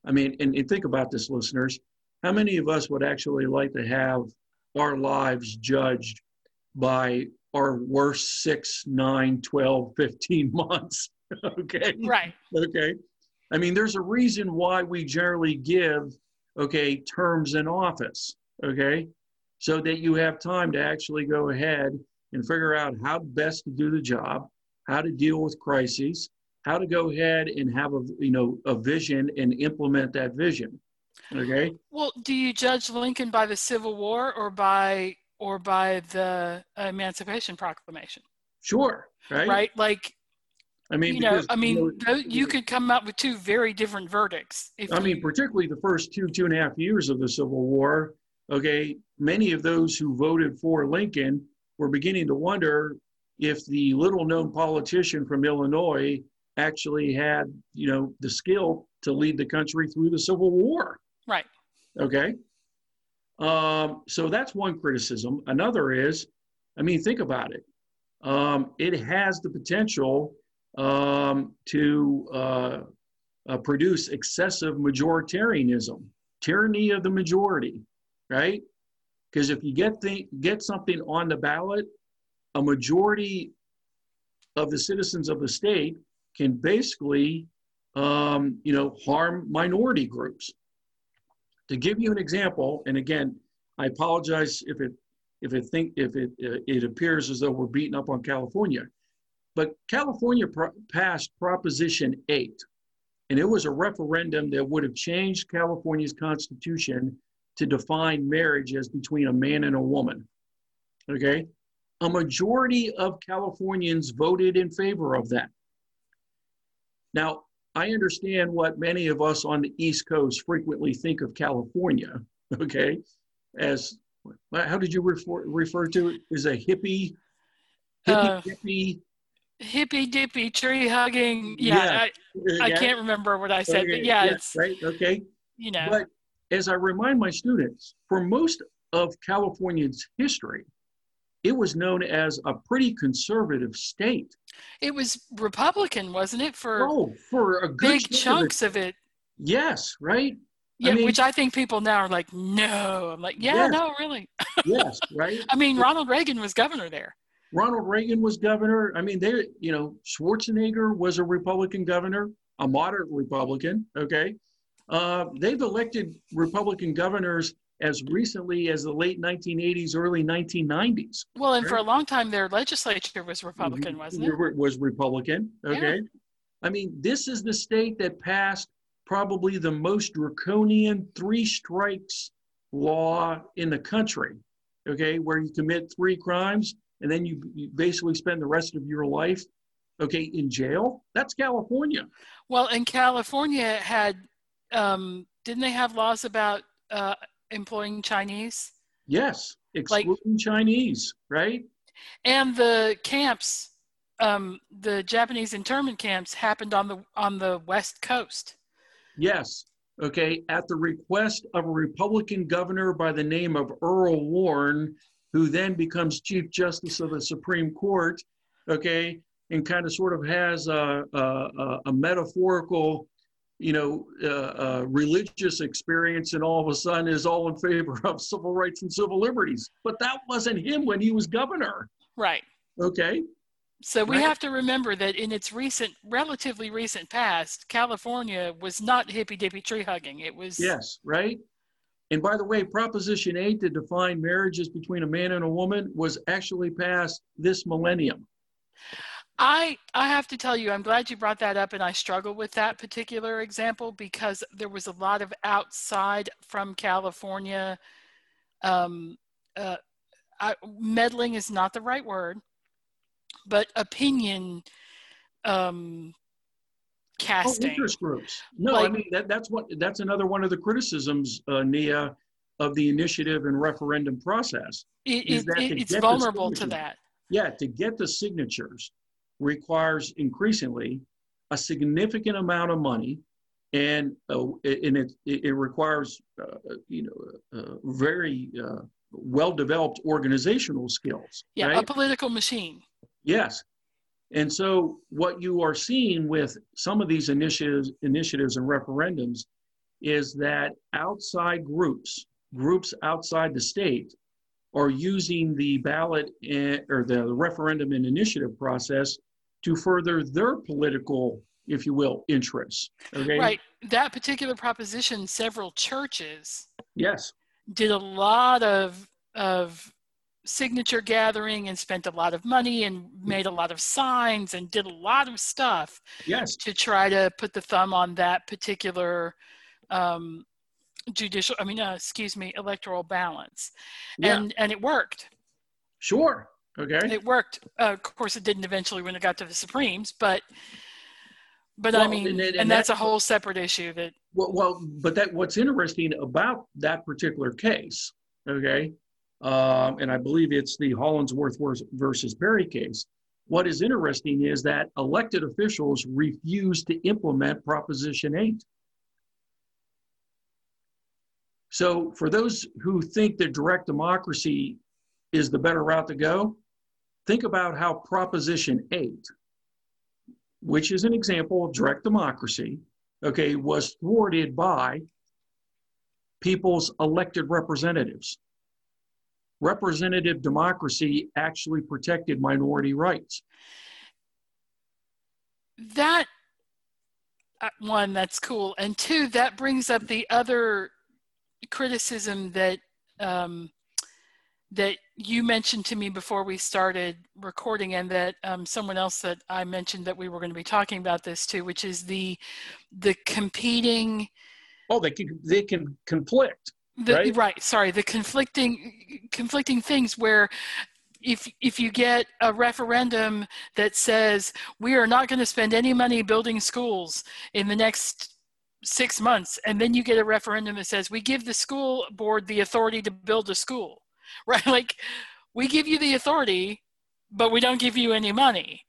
S1: I mean, and, and think about this, listeners. How many of us would actually like to have our lives judged by our worst six, nine, 12, 15 months? okay.
S2: Right.
S1: Okay. I mean, there's a reason why we generally give, okay, terms in office, okay, so that you have time to actually go ahead and figure out how best to do the job, how to deal with crises, how to go ahead and have a, you know, a vision and implement that vision. Okay.
S2: Well, do you judge Lincoln by the Civil War or by or by the Emancipation Proclamation?
S1: Sure. Right.
S2: Right? Like,
S1: I mean,
S2: you know, I mean,
S1: you know,
S2: you could come up with two very different verdicts. If
S1: I mean,
S2: you-
S1: particularly the first two, two and a half years of the Civil War, okay, many of those who voted for Lincoln were beginning to wonder if the little known politician from Illinois actually had, you know, the skill to lead the country through the Civil War.
S2: Right.
S1: Okay. Um, so that's one criticism. Another is, I mean, think about it. Um, it has the potential um, to uh, uh, produce excessive majoritarianism, tyranny of the majority, right? Because if you get the, get something on the ballot, a majority of the citizens of the state can basically, um, you know, harm minority groups. To give you an example, and again, I apologize if it if it think if it uh, it appears as though we're beating up on California, but California pro- passed Proposition Eight, and it was a referendum that would have changed California's constitution to define marriage as between a man and a woman. Okay, a majority of Californians voted in favor of that. Now, I understand what many of us on the East Coast frequently think of California, okay, as how did you refer, refer to it as a hippie, hippie,
S2: Uh,
S1: hippie,
S2: hippy dippy tree hugging. Yeah,
S1: Yeah.
S2: I, I
S1: Yeah,
S2: can't remember what I said,
S1: okay,
S2: but yeah, it's
S1: right. Okay.
S2: you know,
S1: But as I remind my students, for most of California's history, it was known as a pretty conservative state.
S2: it was Republican, wasn't it, for
S1: Oh, for a good
S2: big
S1: chunk of it,
S2: chunks of it?
S1: Yes, right.
S2: Yeah,
S1: mean-
S2: which I think people now are like, no. I'm like, yeah,
S1: Yeah.
S2: no, really.
S1: Yes, right.
S2: I mean, Ronald Reagan was governor there.
S1: Ronald Reagan was governor. I mean, they, you know, Schwarzenegger was a Republican governor, a moderate Republican. Okay, uh, they've elected Republican governors as recently as the late 1980s, early 1990s.
S2: Well, and for a long time, their legislature was Republican, wasn't it?
S1: Was Republican. Okay, I mean, this is the state that passed probably the most draconian three strikes law in the country. Okay, where you commit three crimes and then you, you basically spend the rest of your life, okay, in jail. That's California.
S2: Well, and California had, um, didn't they have laws about uh, employing Chinese?
S1: Yes,
S2: Like-
S1: excluding Chinese, right?
S2: And the camps, um, the Japanese internment camps, happened on the on the west coast.
S1: Yes. Okay. At the request of a Republican governor by the name of Earl Warren, who then becomes Chief Justice of the Supreme Court. Okay. And kind of sort of has a, a- a metaphorical, you know, uh, uh, religious experience, and all of a sudden is all in favor of civil rights and civil liberties. But that wasn't him when he was governor.
S2: Right.
S1: Okay.
S2: So we
S1: Right.
S2: have to remember that in its recent, relatively recent past, California was not hippy dippy tree hugging. It was
S1: Yes, right? And by the way, Proposition 8 to define marriages between a man and a woman was actually passed this millennium.
S2: I I have to tell you, I'm glad you brought that up, and I struggle with that particular example because there was a lot of outside from California. Um, uh, I, meddling is not the right word, but opinion um,
S1: Oh, interest groups. No, I mean, that, that's what, that's another one of the criticisms, uh, Nia, of the initiative and referendum process.
S2: It,
S1: is that
S2: it, it's vulnerable to that.
S1: Yeah, to get the signatures requires increasingly a significant amount of money. And, uh, and it, it requires, uh, you know, uh, very uh, well-developed organizational skills.
S2: Yeah,
S1: right?
S2: a political machine.
S1: Yes. And so what you are seeing with some of these initiatives, initiatives and referendums is that outside groups, groups outside the state, are using the ballot eh, or the referendum and initiative process to further their political, if you will, interests. Okay.
S2: Right. That particular proposition, several churches
S1: Yes.
S2: did a lot of of signature gathering and spent a lot of money and made a lot of signs and did a lot of stuff
S1: Yes.
S2: to try to put the thumb on that particular um, judicial i mean uh, excuse me electoral balance
S1: Yeah.
S2: and and it worked
S1: Sure. Okay.
S2: it worked uh, of course it didn't eventually when it got to the supremes but but i mean
S1: and
S2: and,
S1: and
S2: that's a whole separate issue that
S1: Well, well, but that what's interesting about that particular case, okay, um, and I believe it's the Hollingsworth versus Perry case. What is interesting is that elected officials refused to implement Proposition 8. So, for those who think that direct democracy is the better route to go, think about how Proposition 8, which is an example of direct democracy, okay, was thwarted by people's elected representatives. Representative democracy actually protected minority rights.
S2: that uh, one that's cool and two that brings up the other criticism that um, that you mentioned to me before we started recording and that um, someone else that i mentioned that we were going to be talking about this too which is the the competing
S1: Oh, they can they can conflict.
S2: the,
S1: Right.
S2: right. sorry the conflicting conflicting things where if if you get a referendum that says we are not going to spend any money building schools in the next six months and then you get a referendum that says we give the school board the authority to build a school right like we give you the authority but we don't give you any money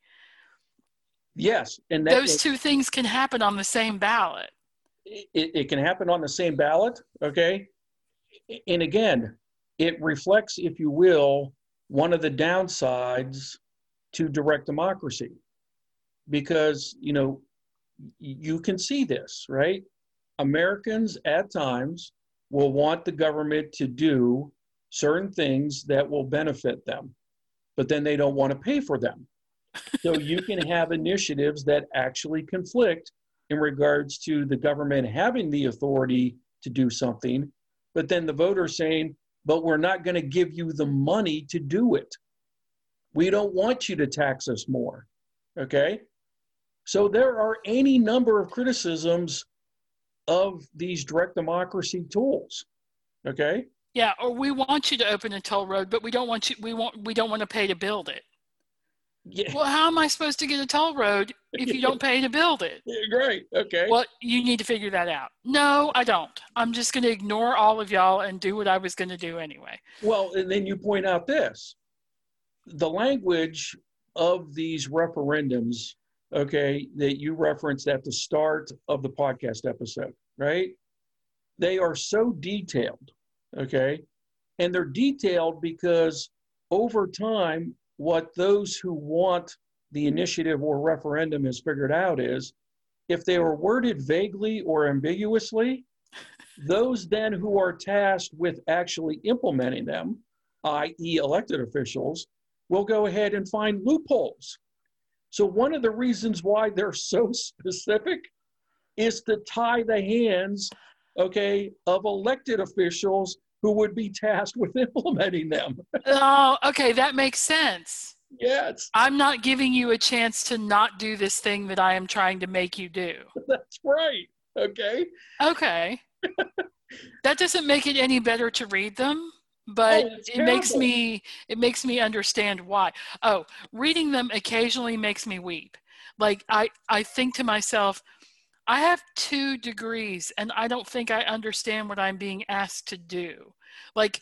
S1: Yes, and that,
S2: Those two things can happen on the same ballot.
S1: it, it can happen on the same ballot, okay? And again, it reflects, if you will, one of the downsides to direct democracy. Because, you know, you can see this, right? Americans at times will want the government to do certain things that will benefit them, but then they don't want to pay for them. So you can have initiatives that actually conflict in regards to the government having the authority to do something, but then the voter saying, but we're not going to give you the money to do it. We don't want you to tax us more. Okay? So there are any number of criticisms of these direct democracy tools. Okay?
S2: Yeah, or we want you to open a toll road, but we don't want you we want we don't want to pay to build it.
S1: Yeah.
S2: Well, how am I supposed to get a toll road if you don't pay to build it?
S1: Yeah, Great. Okay.
S2: Well, you need to figure that out. No, I don't. I'm just going to ignore all of y'all and do what I was going to do anyway.
S1: Well, and then you point out this the language of these referendums, okay, that you referenced at the start of the podcast episode, right? They are so detailed, okay? And they're detailed because over time, what those who want the initiative or referendum has figured out is if they were worded vaguely or ambiguously, those then who are tasked with actually implementing them, i.e., elected officials, will go ahead and find loopholes. So, one of the reasons why they're so specific is to tie the hands, okay, of elected officials who would be tasked with implementing them.
S2: Oh, okay, that makes sense.
S1: yes,
S2: I'm not giving you a chance to not do this thing that I am trying to make you do.
S1: that's right. Okay.
S2: Okay. that doesn't make it any better to read them, but
S1: Oh,
S2: it makes me it makes me understand why. Oh, reading them occasionally makes me weep. Like I I think to myself, I have 2 degrees and I don't think I understand what I'm being asked to do. Like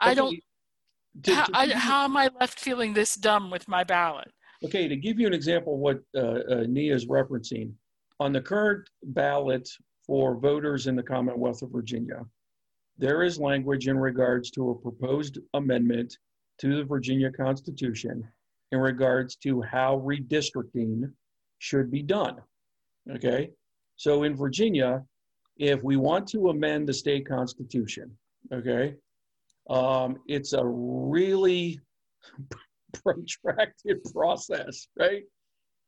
S2: I don't
S1: Okay, to-
S2: how, I, how am I left feeling this dumb with my ballot?
S1: Okay, to give you an example of what uh, uh, Nia is referencing, on the current ballot for voters in the Commonwealth of Virginia, there is language in regards to a proposed amendment to the Virginia Constitution in regards to how redistricting should be done. Okay, so in Virginia, if we want to amend the state constitution, okay, um, it's a really protracted process, right?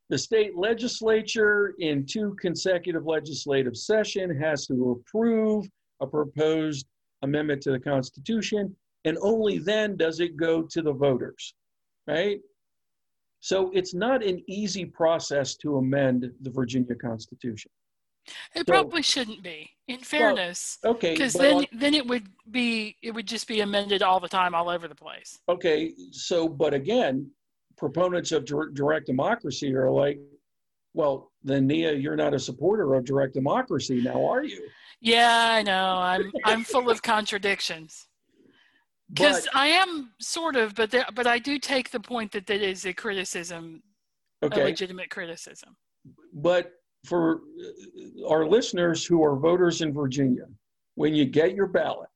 S1: The state legislature in two consecutive legislative session has to approve a proposed amendment to the Constitution, and only then does it go to the voters, right? So it's not an easy process to amend the Virginia Constitution.
S2: It
S1: So-
S2: probably shouldn't be, in fairness,
S1: Okay,
S2: because then
S1: on-
S2: then it would be it would just be amended all the time, all over the place.
S1: okay, so but again, proponents of direct democracy are like, well, then Nia, you're not a supporter of direct democracy now, are you?
S2: Yeah, I know. I'm I'm full of contradictions because I am sort of, but there, but I do take the point that that is a criticism, a legitimate criticism.
S1: but for uh, our listeners who are voters in Virginia, when you get your ballot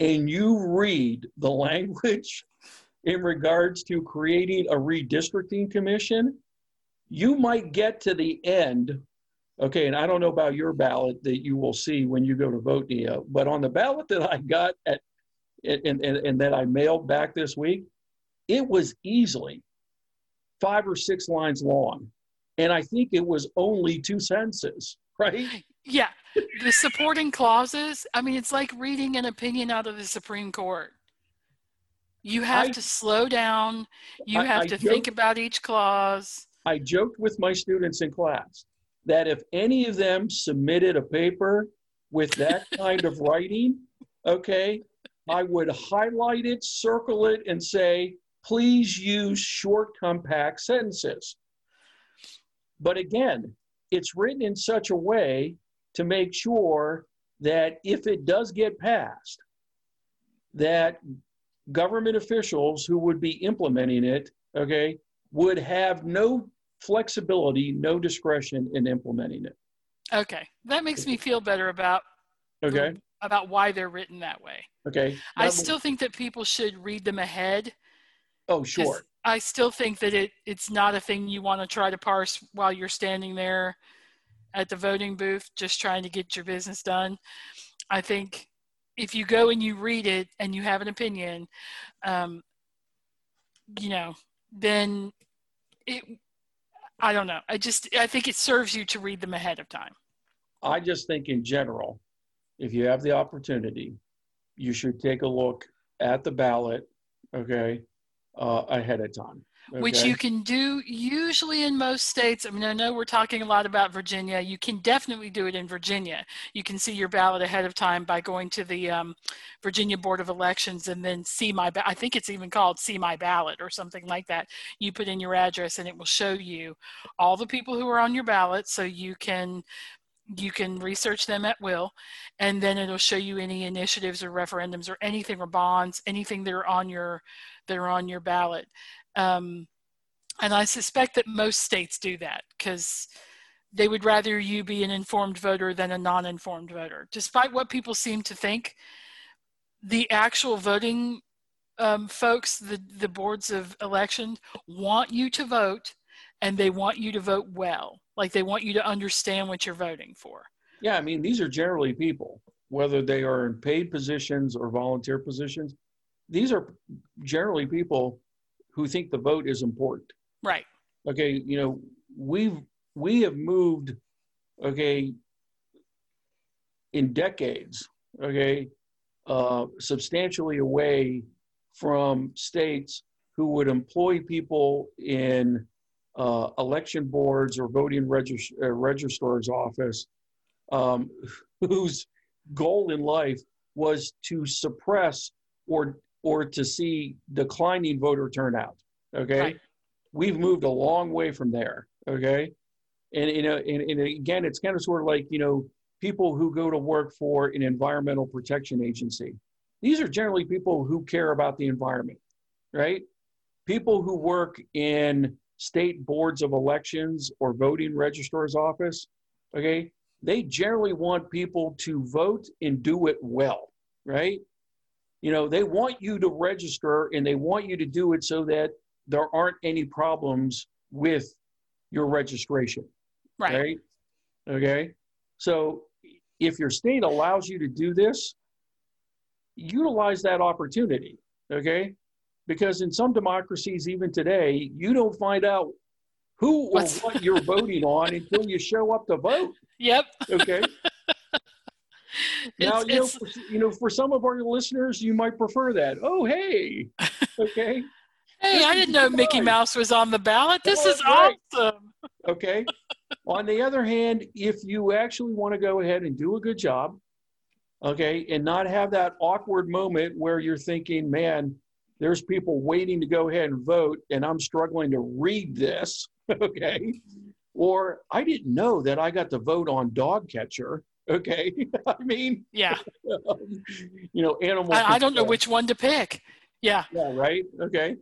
S1: and you read the language in regards to creating a redistricting commission, you might get to the end. Okay, and I don't know about your ballot that you will see when you go to vote, Nia, but on the ballot that I got at and, and, and that I mailed back this week, it was easily five or six lines long. And I think it was only two sentences, right?
S2: Yeah, the supporting clauses. I mean, it's like reading an opinion out of the Supreme Court. You have
S1: I-
S2: to slow down. You
S1: I-
S2: have
S1: I
S2: to
S1: joke-
S2: think about each clause.
S1: I joked with my students in class that if any of them submitted a paper with that kind of writing, okay, I would highlight it, circle it, and say, please use short, compact sentences. But again, it's written in such a way to make sure that if it does get passed, that government officials who would be implementing it, okay, would have no flexibility, no discretion in implementing it.
S2: Okay, that makes me feel better about
S1: Okay.
S2: about why they're written that way.
S1: Okay.
S2: I still think that people should read them ahead.
S1: Oh, sure.
S2: I still think that it it's not a thing you want to try to parse while you're standing there at the voting booth just trying to get your business done. I think if you go and you read it and you have an opinion, um, you know, then it. I don't know. I just I think it serves you to read them ahead of time.
S1: I just think in general, if you have the opportunity, you should take a look at the ballot, okay, uh, ahead of time.
S2: which you can do usually in most states. I mean, I know we're talking a lot about Virginia. You can definitely do it in Virginia. You can see your ballot ahead of time by going to the um, Virginia Board of Elections and then see my. Ba- I think it's even called "See My Ballot" or something like that. You put in your address and it will show you all the people who are on your ballot, so you can you can research them at will and then it'll show you any initiatives or referendums or anything or bonds anything that are on your that are on your ballot um, and I suspect that most states do that because they would rather you be an informed voter than a non informed voter. Despite what people seem to think, the actual voting um, folks, the, the boards of election, want you to vote and they want you to vote well. Like they want you to understand what you're voting for.
S1: Yeah, I mean, these are generally people, whether they are in paid positions or volunteer positions. These are generally people who think the vote is important.
S2: Right.
S1: Okay, you know, we've we have moved, okay, in decades, okay, uh, substantially away from states who would employ people in uh, election boards or voting regist- uh, registrar's office um, whose goal in life was to suppress or or to see declining voter turnout. Okay,
S2: Right.
S1: we've moved a long way from there. Okay, and you know, and, and again, it's kind of sort of like you know people who go to work for an environmental protection agency. These are generally people who care about the environment, right? People who work in state boards of elections or voting registrar's office, okay, they generally want people to vote and do it well, right? You know, they want you to register and they want you to do it so that there aren't any problems with your registration,
S2: Right.
S1: right? Okay. So if your state allows you to do this, utilize that opportunity, okay? Because in some democracies, even today, you don't find out who or what you're voting on until you show up to vote,
S2: Yep.
S1: okay? now,
S2: It's-
S1: you know,
S2: it's-
S1: for, you know, for some of our listeners, you might prefer that. Oh, hey, okay,
S2: Hey, I didn't know Mickey Mouse was on the ballot. This
S1: Oh,
S2: is
S1: right.
S2: awesome.
S1: okay. on the other hand, if you actually want to go ahead and do a good job, okay, and not have that awkward moment where you're thinking, man, there's people waiting to go ahead and vote, and I'm struggling to read this, okay, or I didn't know that I got to vote on dog catcher, okay. I mean,
S2: Yeah.
S1: you know, animal.
S2: I, I don't know which one to pick. Yeah.
S1: Yeah, right. Okay.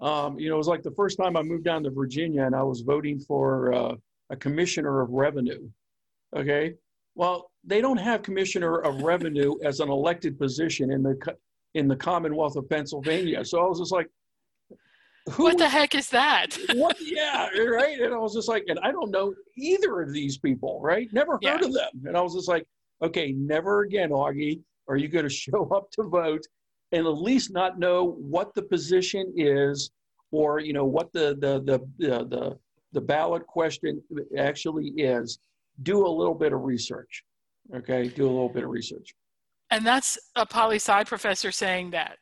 S1: Um, you know, it was like the first time I moved down to Virginia and I was voting for uh, a commissioner of revenue. Okay. Well, they don't have commissioner of revenue as an elected position in the in the Commonwealth of Pennsylvania. So I was just like, who?
S2: What the heck is that?
S1: what? Yeah, right. And I was just like, and I don't know either of these people, right? Never heard
S2: Yeah.
S1: of them. And I was just like, okay, never again, Augie, are you going to show up to vote and at least not know what the position is, or you know what the the the the the, the ballot question actually is? Do a little bit of research. Okay, do a little bit of research.
S2: And that's a poli sci professor saying that.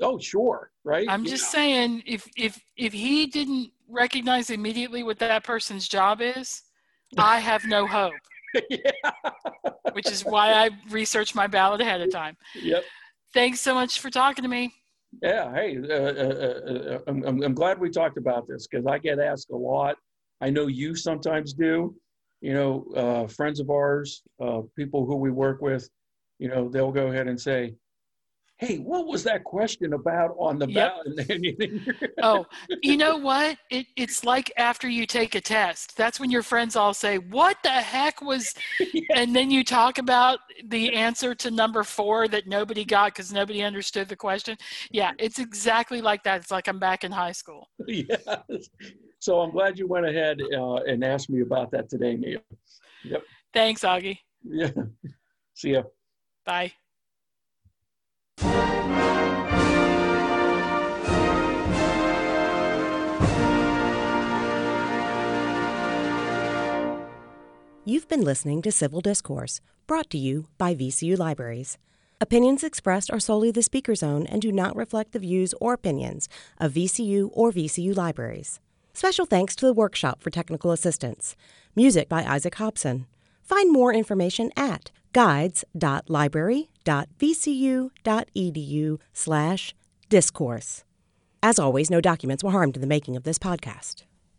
S1: Oh, sure, right.
S2: I'm just saying if if if he didn't recognize immediately what that person's job is, I have no hope.
S1: yeah.
S2: Which is why I research my ballot ahead of time.
S1: Yep.
S2: Thanks so much for talking to me.
S1: Yeah, hey, uh, uh, uh, I'm, I'm, I'm glad we talked about this because I get asked a lot. I know you sometimes do. You know, uh, friends of ours, uh, people who we work with, you know, they'll go ahead and say, hey, what was that question about on the
S2: Yep.
S1: ballot?
S2: Oh, you know what? It, it's like after you take a test. That's when your friends all say, What the heck was. And then you talk about the answer to number four that nobody got because nobody understood the question. Yeah, it's exactly like that. It's like I'm back in high school.
S1: yes. So I'm glad you went ahead uh, and asked me about that today, Nia. Yep.
S2: Thanks, Augie.
S1: Yeah. See ya.
S2: Bye.
S3: You've been listening to Civil Discourse, brought to you by VCU Libraries. Opinions expressed are solely the speaker's own and do not reflect the views or opinions of VCU or VCU Libraries. Special thanks to the Workshop for Technical Assistance. Music by Isaac Hobson. Find more information at guides.library.vcu.edu slash discourse. As always, no documents were harmed in the making of this podcast.